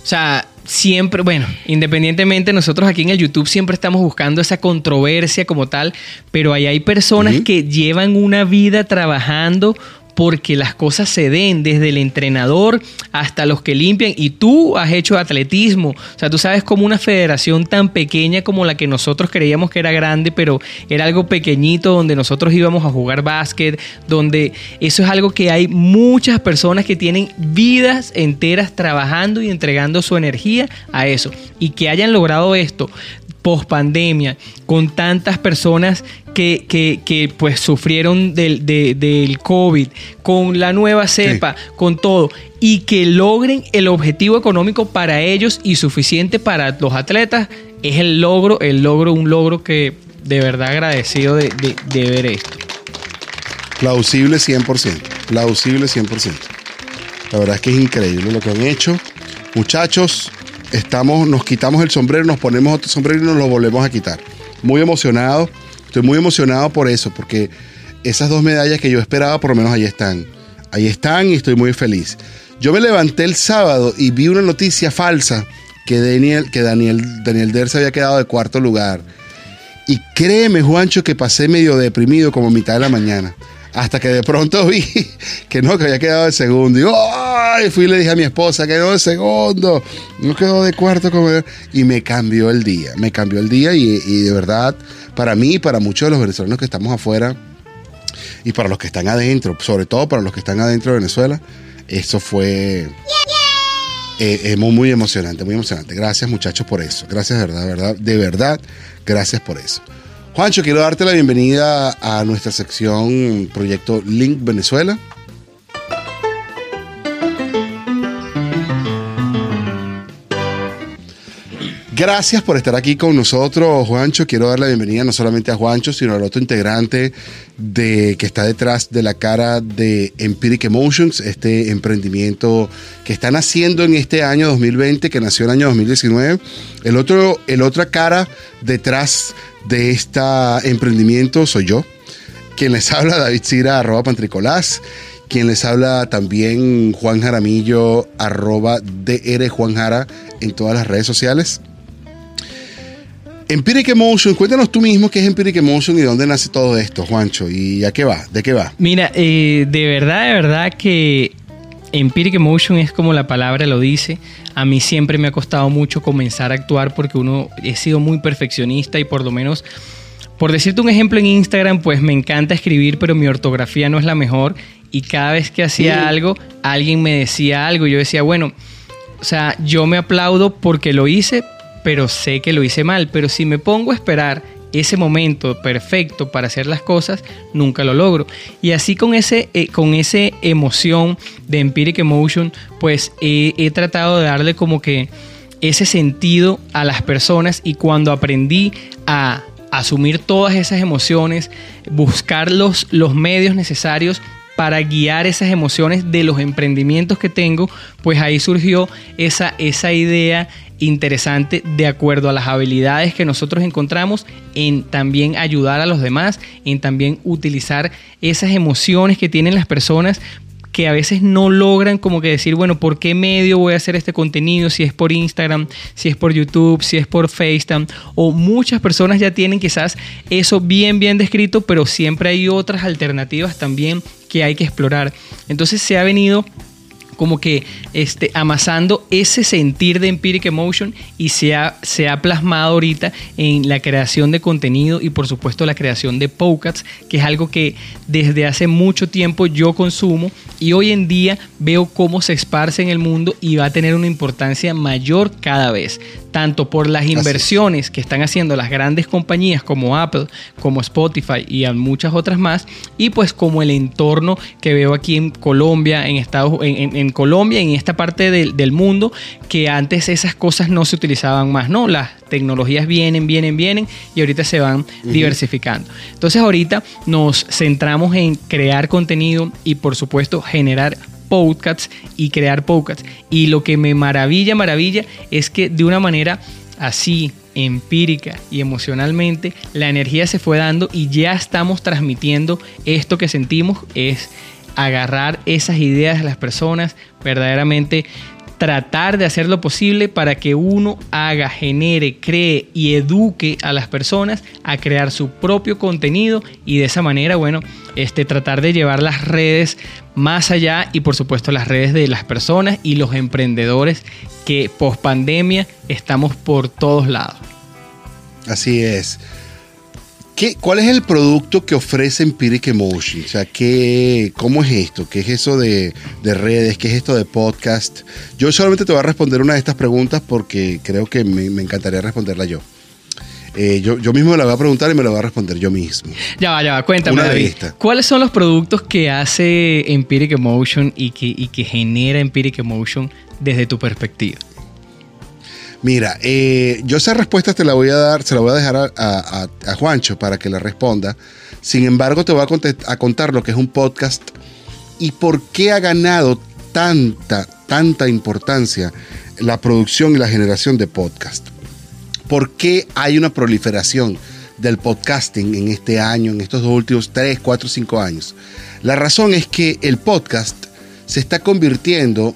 o sea, siempre, bueno, independientemente, nosotros aquí en el YouTube siempre estamos buscando esa controversia como tal, pero ahí hay personas que llevan una vida trabajando porque las cosas se den desde el entrenador hasta los que limpian y tú has hecho atletismo, o sea, tú sabes como una federación tan pequeña como la que nosotros creíamos que era grande, pero era algo pequeñito donde nosotros íbamos a jugar básquet, donde eso es algo que hay muchas personas que tienen vidas enteras trabajando y entregando su energía a eso. Y que hayan logrado esto post pandemia, con tantas personas que, que- que, pues sufrieron del, de- del COVID, con la nueva cepa, con todo, y que logren el objetivo económico para ellos y suficiente para los atletas, es el logro, el logro, un logro que de verdad agradecido de, de- de ver esto. Plausible 100%. Plausible 100%. La verdad es que es increíble lo que han hecho. Muchachos, estamos, nos quitamos el sombrero, nos ponemos otro sombrero y nos lo volvemos a quitar. Muy emocionado. Estoy muy emocionado por eso, porque esas dos medallas que yo esperaba, por lo menos ahí están. Ahí están y estoy muy feliz. Yo me levanté el sábado y vi una noticia falsa que Daniel, que Daniel, Daniel Der se había quedado de cuarto lugar. Y créeme, Juancho, que pasé medio deprimido como a mitad de la mañana. Hasta que de pronto vi que no, que había quedado de segundo. Y ¡ay! fui y le dije a mi esposa, quedó de segundo. No quedó de cuarto como... Y me cambió el día. Me cambió el día y, de verdad, para mí y para muchos de los venezolanos que estamos afuera y para los que están adentro, sobre todo para los que están adentro de Venezuela, eso fue... eh, eh, muy, emocionante, muy emocionante. Gracias muchachos por eso. Gracias de verdad, verdad, de verdad, gracias por eso. Juancho, quiero darte la bienvenida a nuestra sección Proyecto Link Venezuela. Gracias por estar aquí con nosotros, Juancho. Quiero dar la bienvenida no solamente a Juancho, sino al otro integrante de, que está detrás de la cara de Empiric Emotions, este emprendimiento que están haciendo en este año 2020, que nació en el año 2019. El otro, el otra cara detrás de este emprendimiento soy yo. Quien les habla, David Cira, arroba Pantricolás. Quien les habla también, Juan Jaramillo, arroba DR Juan Jara en todas las redes sociales. Empiric Emotion, cuéntanos tú mismo qué es Empiric Emotion y dónde nace todo esto, Juancho, y a qué va, de qué va. Mira, eh, de verdad, de verdad que Empiric Emotion es como la palabra lo dice. A mí siempre me ha costado mucho comenzar a actuar porque uno he sido muy perfeccionista y por lo menos, por decirte un ejemplo en Instagram, pues me encanta escribir, pero mi ortografía no es la mejor. Y cada vez que hacía algo, alguien me decía algo. Yo decía, bueno, o sea, yo me aplaudo porque lo hice, pero sé que lo hice mal. Pero si me pongo a esperar ese momento perfecto para hacer las cosas, nunca lo logro. Y así con ese, eh, con ese emoción de Empiric Emotion, pues he, tratado de darle como que ese sentido a las personas y cuando aprendí a asumir todas esas emociones, buscar los, los medios necesarios para guiar esas emociones de los emprendimientos que tengo, pues ahí surgió esa, esa idea interesante de acuerdo a las habilidades que nosotros encontramos en también ayudar a los demás, en también utilizar esas emociones que tienen las personas que a veces no logran como que decir, bueno, ¿por qué medio voy a hacer este contenido? Si es por Instagram, si es por YouTube, si es por FaceTime, o muchas personas ya tienen quizás eso bien, bien descrito, pero siempre hay otras alternativas también que hay que explorar. Entonces se ha venido como que este, amasando ese sentir de Empiric Emotion y se ha, se ha plasmado ahorita en la creación de contenido y por supuesto la creación de podcasts, que es algo que desde hace mucho tiempo yo consumo y hoy en día veo cómo se esparce en el mundo y va a tener una importancia mayor cada vez tanto por las inversiones que están haciendo las grandes compañías como Apple, como Spotify y muchas otras más, y pues como el entorno que veo aquí en Colombia, en Estados en, en Colombia, en esta parte del, del, mundo, que antes esas cosas no se utilizaban más, ¿no? Las tecnologías vienen, vienen, vienen y ahorita se van uh -huh. diversificando. Entonces ahorita nos centramos en crear contenido y por supuesto generar podcasts y crear podcasts. Y lo que me maravilla, maravilla, es que de una manera así, empírica y emocionalmente, la energía se fue dando y ya estamos transmitiendo esto que sentimos, es agarrar esas ideas de las personas, verdaderamente tratar de hacer lo posible para que uno haga, genere, cree y eduque a las personas a crear su propio contenido y de esa manera, bueno, este, tratar de llevar las redes más allá y por supuesto las redes de las personas y los emprendedores que post pandemia estamos por todos lados. Así es. ¿Qué, ¿Cuál es el producto que ofrece Empiric Emotion? O sea, ¿qué, ¿cómo es esto? ¿Qué es eso de, de, redes? ¿Qué es esto de podcast? Yo solamente te voy a responder una de estas preguntas porque creo que me, me encantaría responderla yo. Eh, yo, yo, mismo me la voy a preguntar y me la voy a responder yo mismo. Ya va, ya va, cuéntame, David. ¿Cuáles son los productos que hace Empiric Emotion y que, y que genera Empiric Emotion desde tu perspectiva? Mira, eh, yo esa respuesta te la voy a dar, se la voy a dejar a, a, a Juancho para que la responda. Sin embargo, te voy a, a, contar lo que es un podcast y por qué ha ganado tanta, tanta importancia la producción y la generación de podcast. ¿Por qué hay una proliferación del podcasting en este año, en estos dos últimos 3, 4, 5 años? La razón es que el podcast se está convirtiendo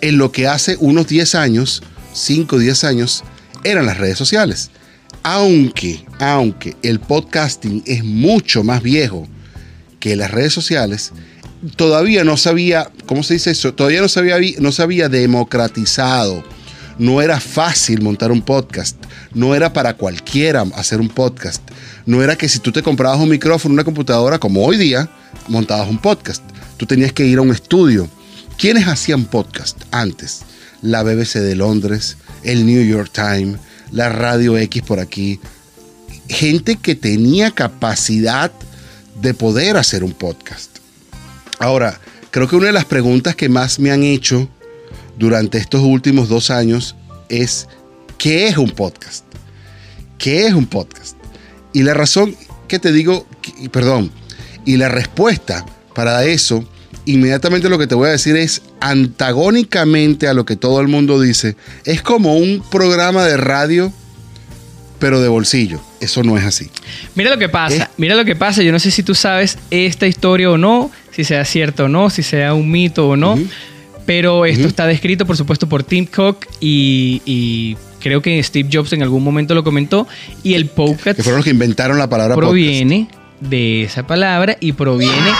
en lo que hace unos 10 años 5 o 10 años eran las redes sociales. Aunque, aunque el podcasting es mucho más viejo que las redes sociales, todavía no se había, ¿cómo se dice eso? Todavía no no se había democratizado. No era fácil montar un podcast. No era para cualquiera hacer un podcast. No era que si tú te comprabas un micrófono, una computadora, como hoy día, montabas un podcast. Tú tenías que ir a un estudio. ¿Quiénes hacían podcast antes? la BBC de Londres, el New York Times, la Radio X por aquí. Gente que tenía capacidad de poder hacer un podcast. Ahora, creo que una de las preguntas que más me han hecho durante estos últimos dos años es, ¿qué es un podcast? ¿Qué es un podcast? Y la razón que te digo, perdón, y la respuesta para eso inmediatamente lo que te voy a decir es antagónicamente a lo que todo el mundo dice. Es como un programa de radio, pero de bolsillo. Eso no es así. Mira lo que pasa, ¿Eh? mira lo que pasa. Yo no sé si tú sabes esta historia o no, si sea cierto o no, si sea un mito o no. Uh -huh. Pero esto uh -huh. está descrito, por supuesto, por Tim Cook y, y creo que Steve Jobs en algún momento lo comentó. Y el podcast. Que fueron los que inventaron la palabra proviene podcast. de esa palabra y proviene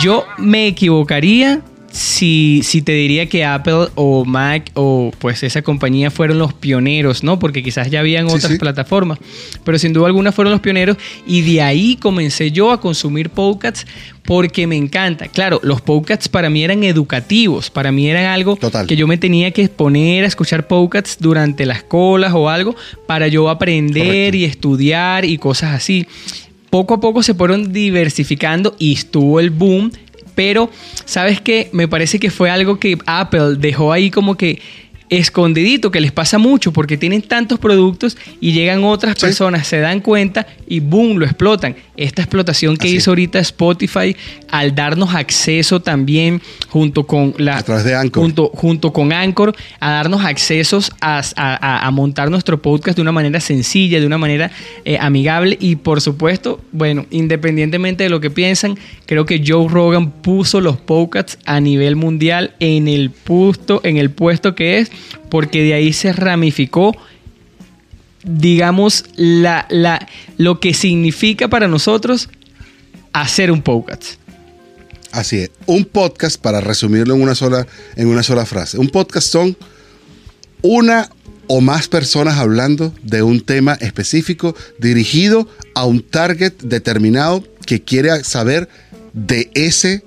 yo me equivocaría si, si, te diría que Apple o Mac o pues esa compañía fueron los pioneros, ¿no? Porque quizás ya habían otras sí. plataformas, pero sin duda alguna fueron los pioneros y de ahí comencé yo a consumir podcasts porque me encanta. Claro, los podcasts para mí eran educativos, para mí eran algo Total. que yo me tenía que exponer a escuchar podcasts durante las colas o algo para yo aprender Correcto. y estudiar y cosas así poco a poco se fueron diversificando y estuvo el boom, pero ¿sabes qué? Me parece que fue algo que Apple dejó ahí como que escondidito, que les pasa mucho porque tienen tantos productos y llegan otras Sí. personas, se dan cuenta y boom, lo explotan. Esta explotación que Así hizo ahorita Spotify al darnos acceso también junto con la A través de Anchor. junto, junto con Anchor a darnos accesos a, a- a- a montar nuestro podcast de una manera sencilla, de una manera eh, amigable y por supuesto, bueno, independientemente de lo que piensan, creo que Joe Rogan puso los podcasts a nivel mundial en el puesto, en el puesto que es, porque de ahí se ramificó digamos, la, la, lo que significa para nosotros hacer un podcast. Así es. Un podcast, para resumirlo en una sola, en una sola frase. Un podcast son una o más personas hablando de un tema específico dirigido a un target determinado que quiere saber de ese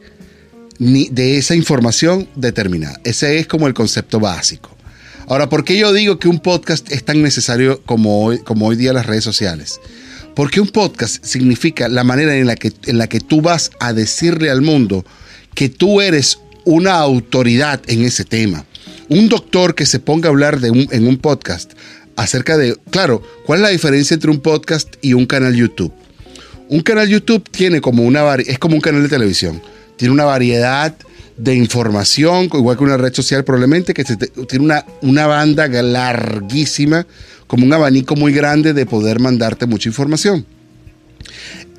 de esa información determinada. Ese es como el concepto básico. Ahora, ¿por qué yo digo que un podcast es tan necesario como hoy, como hoy día las redes sociales? Porque un podcast significa la manera en la, que, en la que tú vas a decirle al mundo que tú eres una autoridad en ese tema. Un doctor que se ponga a hablar en un podcast acerca de, claro, ¿cuál es la diferencia entre un podcast y un canal YouTube? Un canal YouTube tiene como una es como un canal de televisión. Tiene una variedad de información, igual que una red social probablemente, que se tiene una, una banda larguísima, como un abanico muy grande de poder mandarte mucha información.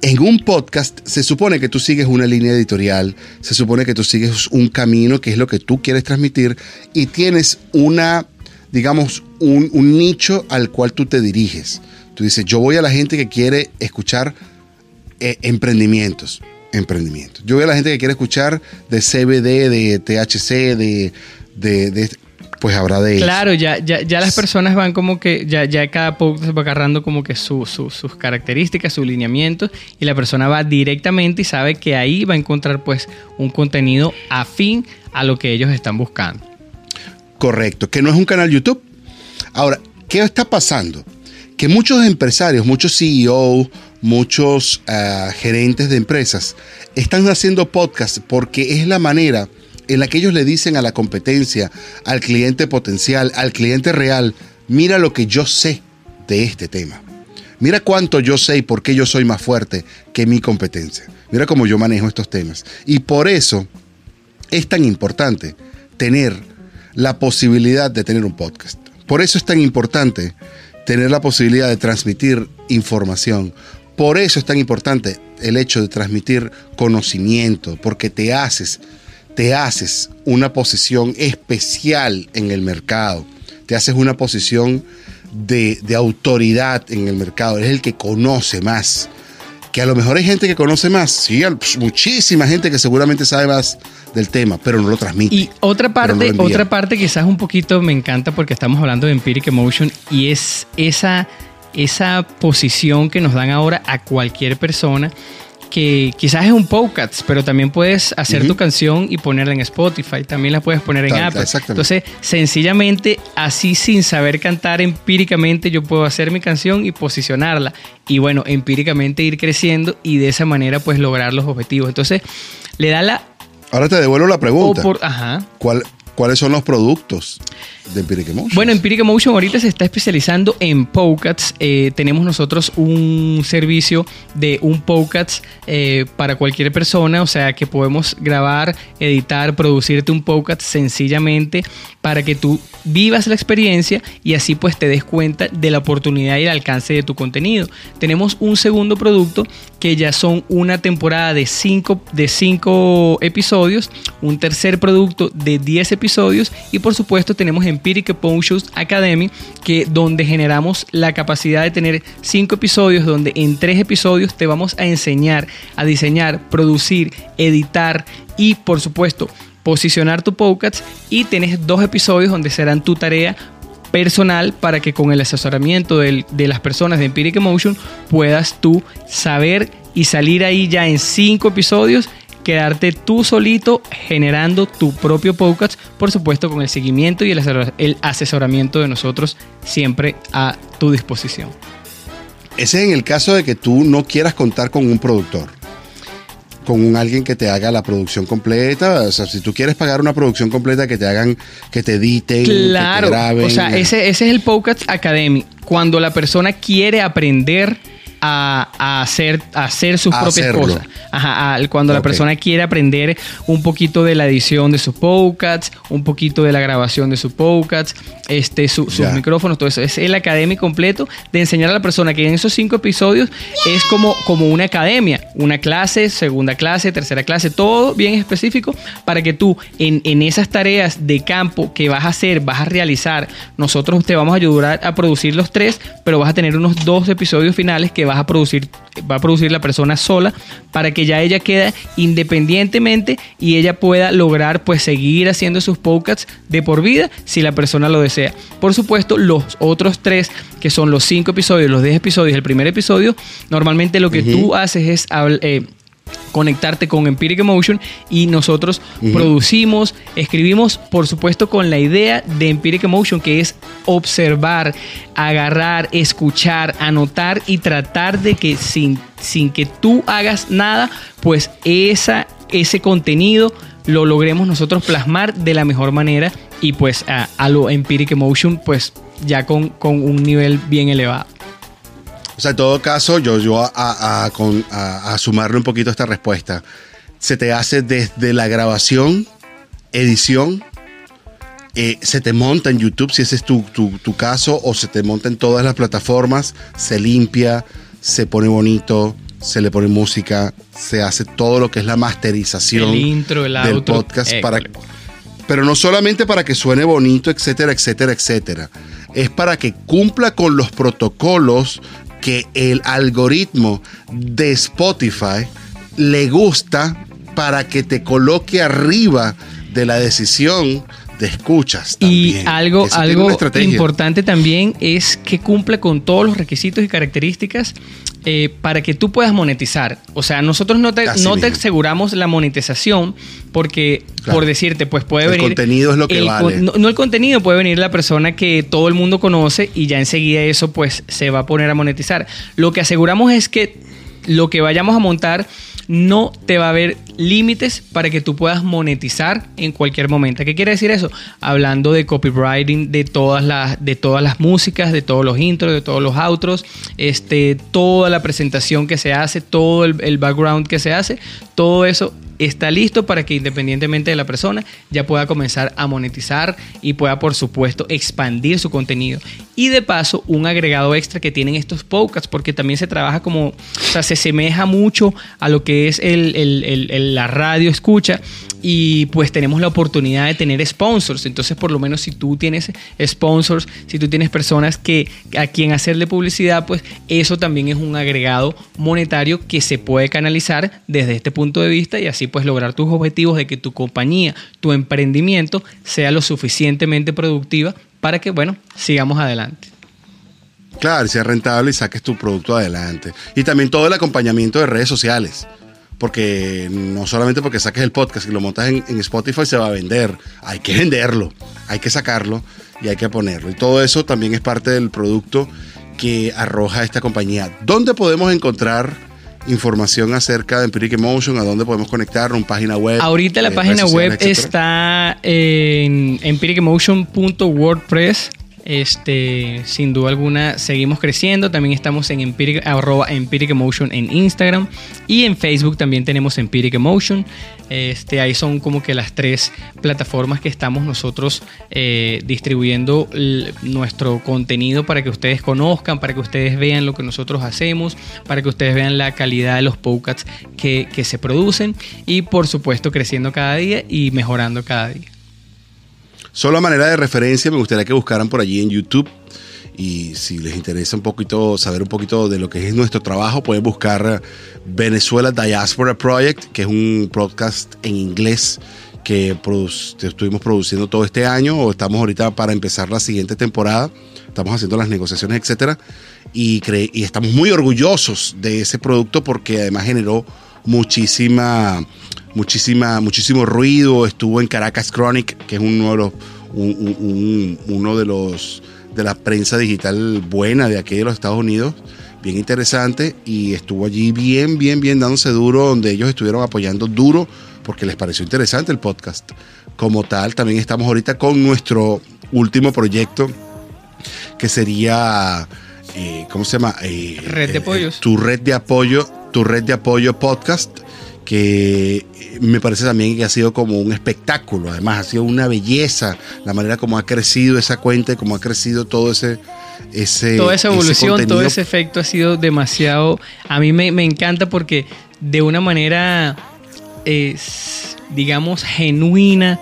En un podcast se supone que tú sigues una línea editorial, se supone que tú sigues un camino que es lo que tú quieres transmitir y tienes una, digamos, un, un nicho al cual tú te diriges. Tú dices, yo voy a la gente que quiere escuchar eh, emprendimientos. Emprendimientos. Yo voy a la gente que quiere escuchar de CBD, de THC, de, de, de- pues habrá de eso. Claro, ya, ya, ya las personas van como que, ya, ya cada podcast va agarrando como que su- su- sus características, sus lineamientos, y la persona va directamente y sabe que ahí va a encontrar pues un contenido afín a lo que ellos están buscando. Correcto, que no es un canal YouTube. Ahora, ¿qué está pasando? Que muchos empresarios, muchos CEO, muchos ah, gerentes de empresas están haciendo podcast porque es la manera en la que ellos le dicen a la competencia, al cliente potencial, al cliente real, mira lo que yo sé de este tema. Mira cuánto yo sé y por qué yo soy más fuerte que mi competencia. Mira cómo yo manejo estos temas. Y por eso es tan importante tener la posibilidad de tener un podcast. Por eso es tan importante tener la posibilidad de transmitir información. Por eso es tan importante el hecho de transmitir conocimiento, porque te haces, te haces una posición especial en el mercado, te haces una posición de, de autoridad en el mercado, eres el que conoce más. Que a lo mejor hay gente que conoce más, sí, pues, muchísima gente que seguramente sabe más del tema, pero no lo transmite. Y otra no parte, otra parte quizás un poquito me encanta porque estamos hablando de Empiric Emotion y es esa, esa posición que nos dan ahora a cualquier persona que quizás es un podcast, pero también puedes hacer tu canción y ponerla en Spotify, también la puedes poner en Tal- Apple. Entonces, sencillamente, así sin saber cantar empíricamente, yo puedo hacer mi canción y posicionarla. Y bueno, empíricamente ir creciendo y de esa manera pues lograr los objetivos. Entonces, le da la... Ahora te devuelvo la pregunta. opor- Ajá. ¿Cuál- ¿Cuáles son los productos de Empiric Emotions? Bueno, Empiric Emotion ahorita se está especializando en podcasts. Eh, tenemos nosotros un servicio de un podcast eh, para cualquier persona, o sea que podemos grabar, editar, producirte un podcast sencillamente para que tú vivas la experiencia y así pues te des cuenta de la oportunidad y el alcance de tu contenido. Tenemos un segundo producto que ya son una temporada de cinco, de cinco episodios, un tercer producto de 10 episodios y por supuesto tenemos Empiric Emotions Academy que donde generamos la capacidad de tener cinco episodios donde en tres episodios te vamos a enseñar a diseñar, producir, editar y por supuesto posicionar tu podcast. Y tienes dos episodios donde serán tu tarea personal para que con el asesoramiento de las personas de Empiric Emotion puedas tú saber y salir ahí ya en cinco episodios, quedarte tú solito generando tu propio podcast, por supuesto con el seguimiento y el asesor- el asesoramiento de nosotros siempre a tu disposición. Ese es en el caso de que tú no quieras contar con un productor. con un alguien que te haga la producción completa. O sea, si tú quieres pagar una producción completa, que te hagan, que te editen, que te Claro, graben. o sea, ese, ese es el Podcast Academy. Cuando la persona quiere aprender a, a hacer, a hacer sus A propias hacerlo. cosas. Ajá, cuando la persona quiere aprender un poquito de la edición de sus podcasts, un poquito de la grabación de sus podcasts, este, su- sus micrófonos, todo eso. Es el Academy completo de enseñar a la persona que en esos cinco episodios es como, como una academia, una clase, segunda clase, tercera clase, todo bien específico para que tú en, en esas tareas de campo que vas a hacer, vas a realizar, nosotros te vamos a ayudar a producir los tres, pero vas a tener unos dos episodios finales que vas a producir, va a producir la persona sola para que ya ella quede independientemente y ella pueda lograr pues seguir haciendo sus podcasts de por vida si la persona lo desea. Por supuesto, los otros tres, que son los cinco episodios, los 10 episodios, el primer episodio, normalmente lo que tú haces es eh, conectarte con Empiric Emotion y nosotros producimos, escribimos, por supuesto, con la idea de Empiric Emotion, que es observar, agarrar, escuchar, anotar y tratar de que sin, sin que tú hagas nada, pues esa, ese contenido lo logremos nosotros plasmar de la mejor manera y pues a, a lo Empiric Emotion, pues ya con, con un nivel bien elevado. O sea, en todo caso, yo, yo a, a- a- sumarle un poquito a esta respuesta. Se te hace desde la grabación, edición, eh, se te monta en YouTube, si ese es tu, tu- tu caso, o se te monta en todas las plataformas, se limpia, se pone bonito, se le pone música, se hace todo lo que es la masterización El intro, el del outro, podcast para, école. pero no solamente para que suene bonito, etcétera, etcétera, etcétera. Es para que cumpla con los protocolos que el algoritmo de Spotify le gusta para que te coloque arriba de la decisión de escuchas. Y también. algo, tiene algo estrategia. importante también es que cumple con todos los requisitos y características eh, para que tú puedas monetizar. O sea, nosotros no te, Así no te aseguramos la monetización porque, Claro. por decirte, pues puede El venir... contenido es lo que el vale. no el contenido, puede venir la persona que todo el mundo conoce y ya enseguida eso pues se va a poner a monetizar. Lo que aseguramos es que lo que vayamos a montar no te va a haber límites para que tú puedas monetizar en cualquier momento. ¿Qué quiere decir eso? Hablando de copywriting, de todas las, de todas las músicas, de todos los intros, de todos los outros, este, toda la presentación que se hace, todo el, el background que se hace, todo eso está listo para que independientemente de la persona ya pueda comenzar a monetizar y pueda por supuesto expandir su contenido. Y de paso un agregado extra que tienen estos podcasts porque también se trabaja como, o sea, se semeja mucho a lo que es el, el- el- la radio escucha y pues tenemos la oportunidad de tener sponsors. Entonces por lo menos si tú tienes sponsors, si tú tienes personas que a quien hacerle publicidad, pues eso también es un agregado monetario que se puede canalizar desde este punto de vista y así pues lograr tus objetivos de que tu compañía, tu emprendimiento sea lo suficientemente productiva para que, bueno, sigamos adelante. Claro, sea rentable y saques tu producto adelante. Y también todo el acompañamiento de redes sociales. Porque no solamente porque saques el podcast y lo montas en, en Spotify se va a vender. Hay que venderlo, hay que sacarlo y hay que ponerlo. Y todo eso también es parte del producto que arroja esta compañía. ¿Dónde podemos encontrar información acerca de Empiric Emotion? ¿A dónde podemos conectar? ¿Una página web? Ahorita la eh, página web sociales, está en empiricemotion.wordpress. Este, sin duda alguna, seguimos creciendo. También estamos en Empiric, arroba Empiric Emotion en Instagram. Y en Facebook también tenemos Empiric Emotion. Este, ahí son como que las tres plataformas que estamos nosotros eh, distribuyendo nuestro contenido para que ustedes conozcan, para que ustedes vean lo que nosotros hacemos, para que ustedes vean la calidad de los podcasts que se producen y por supuesto creciendo cada día y mejorando cada día. Solo a manera de referencia, me gustaría que buscaran por allí en YouTube. Y si les interesa un poquito, saber un poquito de lo que es nuestro trabajo, pueden buscar Venezuela Diaspora Project, que es un podcast en inglés que estuvimos produciendo todo este año o estamos ahorita para empezar la siguiente temporada. Estamos haciendo las negociaciones, etcétera. Y, y estamos muy orgullosos de ese producto porque además generó muchísima, muchísima, muchísimo ruido. Estuvo en Caracas Chronic, que es uno de los, un- un- un- uno de los de la prensa digital buena de aquí de los Estados Unidos. bien interesante y estuvo allí bien, bien, bien dándose duro, donde ellos estuvieron apoyando duro porque les pareció interesante el podcast. Como tal, también estamos ahorita con nuestro último proyecto que sería, eh, ¿cómo se llama? Eh, Red de eh, apoyos. tu red de apoyo, tu red de apoyo podcast, que me parece también que ha sido como un espectáculo, además ha sido una belleza la manera como ha crecido esa cuenta y como ha crecido todo ese... ese toda esa ese evolución, todo ese efecto ha sido demasiado. A mí me, me encanta porque de una manera, eh, digamos, genuina.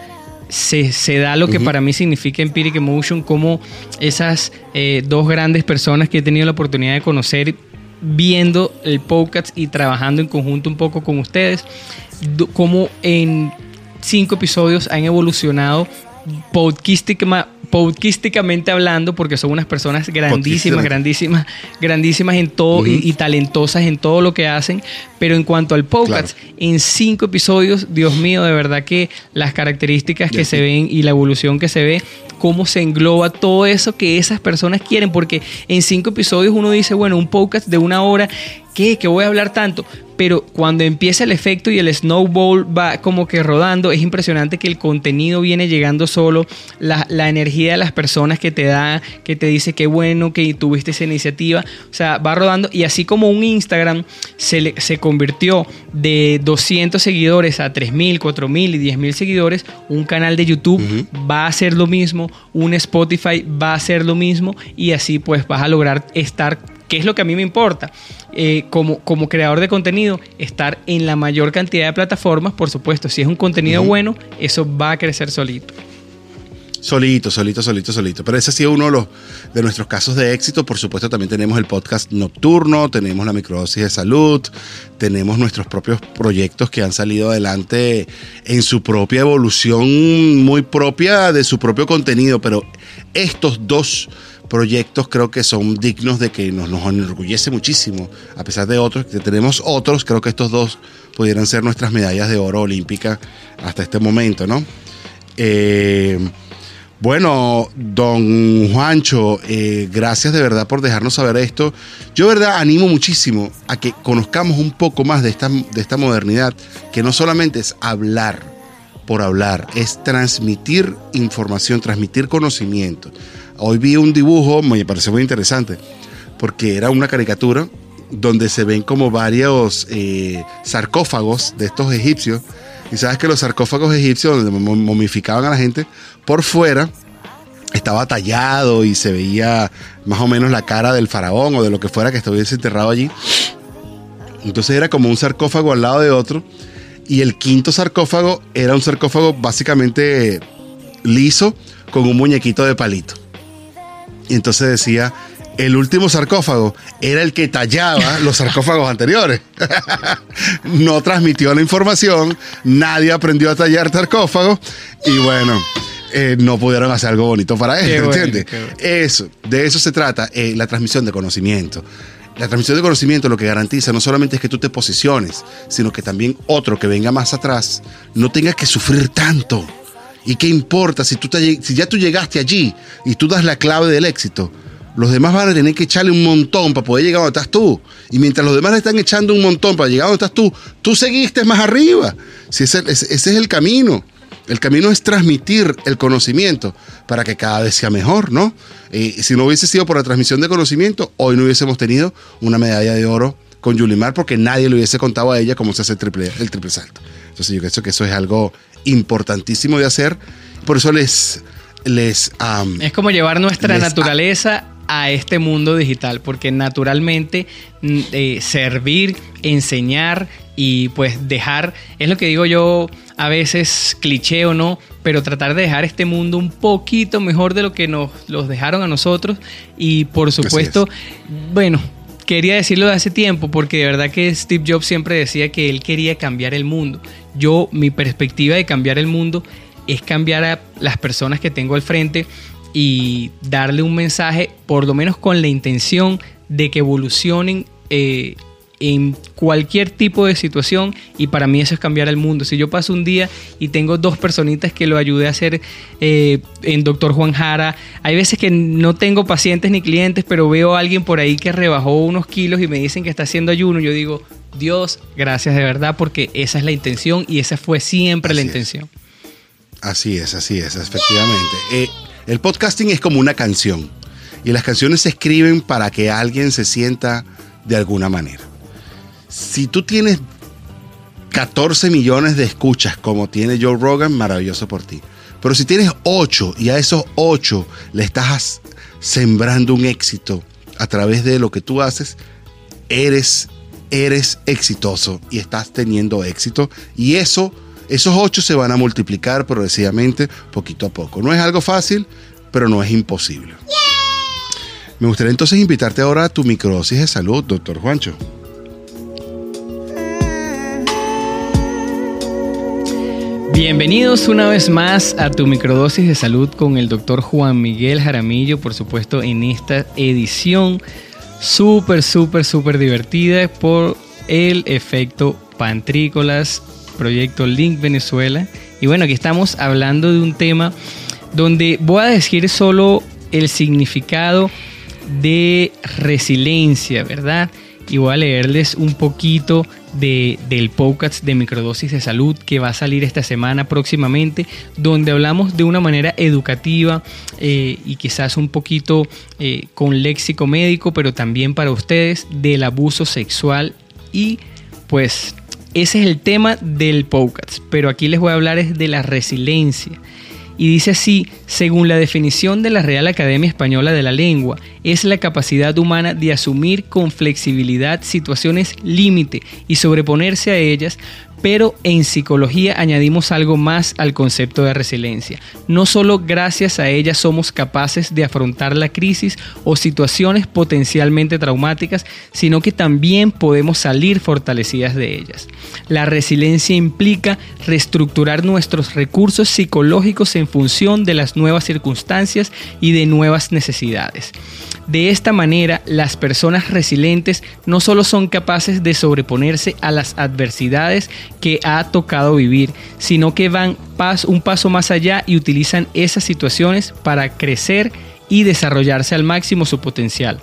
Se, se da lo que para mí significa Empiric Emotion, como esas eh, dos grandes personas que he tenido la oportunidad de conocer viendo el podcast y trabajando en conjunto un poco con ustedes, como en cinco episodios han evolucionado podcastica- podcasticamente hablando, porque son unas personas grandísimas, grandísimas, grandísimas en todo y- talentosas en todo lo que hacen. Pero en cuanto al podcast, en cinco episodios, Dios mío, de verdad que las características que se ven y la evolución que se ve, cómo se engloba todo eso que esas personas quieren, porque en cinco episodios uno dice, bueno, un podcast de una hora, ¿qué? ¿Qué voy a hablar tanto? Pero cuando empieza el efecto y el snowball va como que rodando, es impresionante que el contenido viene llegando solo, la, la energía de las personas que te da, que te dice qué bueno que tuviste esa iniciativa, o sea, va rodando y así como un Instagram se, le- se convirtió de 200 seguidores a 3.000, 4.000 y 10.000 seguidores, un canal de YouTube va a hacer lo mismo, un Spotify va a hacer lo mismo y así pues vas a lograr estar, que es lo que a mí me importa, eh, como, como creador de contenido, estar en la mayor cantidad de plataformas, por supuesto, si es un contenido bueno, eso va a crecer solito. Solito, solito, solito, solito. Pero ese ha sido uno de, los, de nuestros casos de éxito. Por supuesto, también tenemos el podcast nocturno, tenemos la microdosis de salud, tenemos nuestros propios proyectos que han salido adelante en su propia evolución, muy propia de su propio contenido. Pero estos dos proyectos creo que son dignos de que nos, nos enorgullece muchísimo. A pesar de otros, que tenemos otros, creo que estos dos pudieran ser nuestras medallas de oro olímpica hasta este momento, ¿no? Eh, bueno, don Juancho, eh, gracias de verdad por dejarnos saber esto. Yo verdad animo muchísimo a que conozcamos un poco más de esta, de esta modernidad, que no solamente es hablar por hablar, es transmitir información, transmitir conocimiento. Hoy vi un dibujo, me pareció muy interesante, porque era una caricatura donde se ven como varios eh, sarcófagos de estos egipcios. Y sabes que los sarcófagos egipcios, donde mom- momificaban a la gente, por fuera estaba tallado y se veía más o menos la cara del faraón o de lo que fuera que estuviese enterrado allí. Entonces era como un sarcófago al lado de otro. Y el quinto sarcófago era un sarcófago básicamente liso con un muñequito de palito. Y entonces decía, el último sarcófago era el que tallaba los sarcófagos anteriores. no transmitió la información, nadie aprendió a tallar sarcófagos y bueno, eh, no pudieron hacer algo bonito para él, bueno, ¿entiendes? bueno. Eso, de eso se trata, eh, la transmisión de conocimiento. La transmisión de conocimiento lo que garantiza no solamente es que tú te posiciones, sino que también otro que venga más atrás no tenga que sufrir tanto. ¿Y qué importa si, tú ya tú llegaste allí y tú das la clave del éxito? Los demás van a tener que echarle un montón para poder llegar donde estás tú. Y mientras los demás le están echando un montón para llegar donde estás tú, tú seguiste más arriba. Si ese, ese- ese es el camino. El camino es transmitir el conocimiento para que cada vez sea mejor, ¿no? Eh, si no hubiese sido por la transmisión de conocimiento, hoy no hubiésemos tenido una medalla de oro con Yulimar porque nadie le hubiese contado a ella cómo se hace el triple, el triple salto. Entonces yo creo que eso es algo importantísimo de hacer. Por eso les... les Es como llevar nuestra naturaleza a este mundo digital, porque naturalmente mm, eh, servir, enseñar y pues dejar, es lo que digo yo a veces cliché o no, pero tratar de dejar este mundo un poquito mejor de lo que nos los dejaron a nosotros y por supuesto, bueno, quería decirlo de hace tiempo porque de verdad que Steve Jobs siempre decía que él quería cambiar el mundo. Yo, mi perspectiva de cambiar el mundo es cambiar a las personas que tengo al frente y darle un mensaje, por lo menos con la intención de que evolucionen eh, en cualquier tipo de situación y para mí eso es cambiar el mundo. Si yo paso un día y tengo dos personitas que lo ayudé a hacer eh, en Doctor Juan Jara, hay veces que no tengo pacientes ni clientes, pero veo a alguien por ahí que rebajó unos kilos y me dicen que está haciendo ayuno, yo digo, Dios, gracias de verdad porque esa es la intención y esa fue siempre Así la es. intención. Así es, así es, efectivamente. Eh, el podcasting es como una canción y las canciones se escriben para que alguien se sienta de alguna manera. Si tú tienes 14 millones de escuchas como tiene Joe Rogan, maravilloso por ti. Pero si tienes 8 y a esos 8 le estás sembrando un éxito a través de lo que tú haces, eres, eres exitoso y estás teniendo éxito. Y eso, esos 8 se van a multiplicar progresivamente poquito a poco. No es algo fácil, pero no es imposible. Me gustaría entonces invitarte ahora a tu microdosis de salud, doctor Juancho. Bienvenidos una vez más a tu microdosis de salud con el doctor Juan Miguel Jaramillo, por supuesto, en esta edición súper, súper, súper divertida por el efecto Pantrícolas, proyecto Link Venezuela. Y bueno, aquí estamos hablando de un tema donde voy a decir solo el significado de resiliencia, ¿verdad? Y voy a leerles un poquito de, del podcast de microdosis de salud que va a salir esta semana próximamente, donde hablamos de una manera educativa eh, y quizás un poquito eh, con léxico médico, pero también para ustedes del abuso sexual y pues ese es el tema del podcast, pero aquí les voy a hablar es de la resiliencia. Y dice así, según la definición de la Real Academia Española de la Lengua, es la capacidad humana de asumir con flexibilidad situaciones límite y sobreponerse a ellas, pero en psicología añadimos algo más al concepto de resiliencia. No solo gracias a ella somos capaces de afrontar la crisis o situaciones potencialmente traumáticas, sino que también podemos salir fortalecidas de ellas. La resiliencia implica reestructurar nuestros recursos psicológicos en función de las nuevas circunstancias y de nuevas necesidades. De esta manera, las personas resilientes no solo son capaces de sobreponerse a las adversidades que ha tocado vivir, sino que van pas- un paso más allá y utilizan esas situaciones para crecer y desarrollarse al máximo su potencial.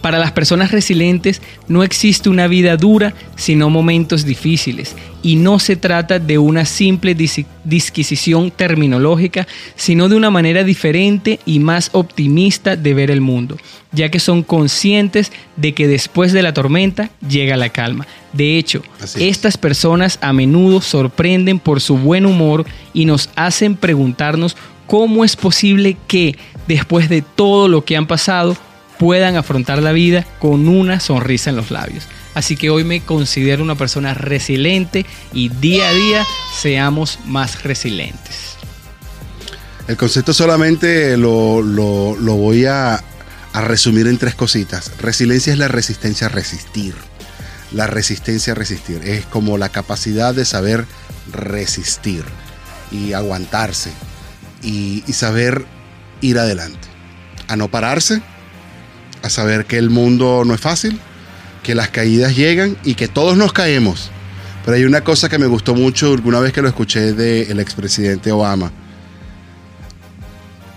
Para las personas resilientes no existe una vida dura, sino momentos difíciles. Y no se trata de una simple dis- disquisición terminológica, sino de una manera diferente y más optimista de ver el mundo, ya que son conscientes de que después de la tormenta llega la calma. De hecho, es. estas personas a menudo sorprenden por su buen humor y nos hacen preguntarnos cómo es posible que, después de todo lo que han pasado, puedan afrontar la vida con una sonrisa en los labios. Así que hoy me considero una persona resiliente y día a día seamos más resilientes. El concepto solamente lo, lo- voy a, a resumir en tres cositas. Resiliencia es la resistencia a resistir. La resistencia a resistir. Es como la capacidad de saber resistir y aguantarse y, y saber ir adelante. A no pararse, a saber que el mundo no es fácil, que las caídas llegan y que todos nos caemos. Pero hay una cosa que me gustó mucho alguna vez que lo escuché del expresidente Obama.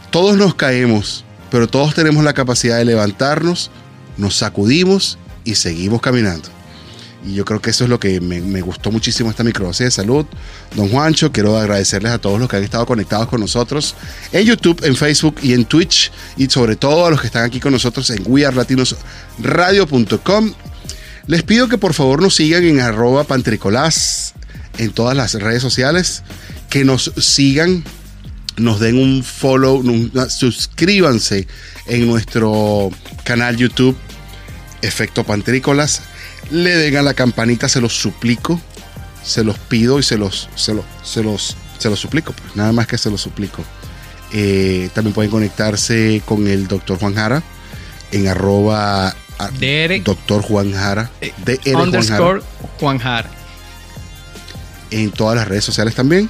Todos nos caemos, pero todos tenemos la capacidad de levantarnos, nos sacudimos y seguimos caminando. Y yo creo que eso es lo que me, gustó muchísimo esta microdosis de salud. Don Juancho, quiero agradecerles a todos los que han estado conectados con nosotros en YouTube, en Facebook y en Twitch. Y sobre todo a los que están aquí con nosotros en wearlatinosradio.com. Les pido que por favor nos sigan en arroba pantricolás en todas las redes sociales. Que nos sigan, nos den un follow, un- suscríbanse en nuestro canal YouTube Efecto Pantrícolas. Le den a la campanita, se los suplico. Se los pido y se los, se los, se los, se los suplico. Pues nada más que se los suplico. Eh, también pueden conectarse con el doctor Juan Jara en arroba DR doctor Juan Jara. DR Juan Jara underscore Juan Jara. en todas las redes sociales también.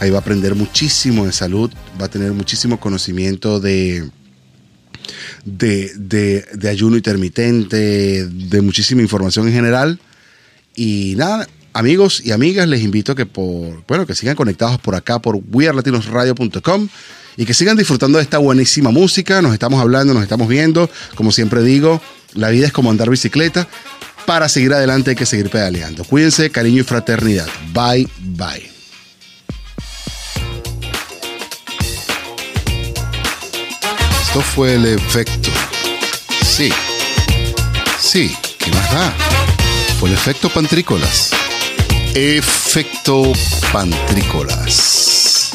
Ahí va a aprender muchísimo de salud, va a tener muchísimo conocimiento de, de, de- de ayuno intermitente, de muchísima información en general. Y nada, amigos y amigas, les invito a que por, bueno, que sigan conectados por acá por wearlatinosradio.com y que sigan disfrutando de esta buenísima música. Nos estamos hablando, nos estamos viendo. Como siempre digo, la vida es como andar bicicleta. Para seguir adelante hay que seguir pedaleando. Cuídense, cariño y fraternidad. Bye, bye. Esto fue el efecto. Sí. Sí, ¿qué más da? Fue el efecto pantrícolas. Efecto pantrícolas.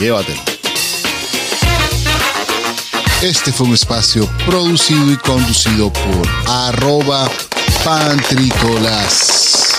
Llévatelo. Este fue un espacio producido y conducido por arroba pantrícolas.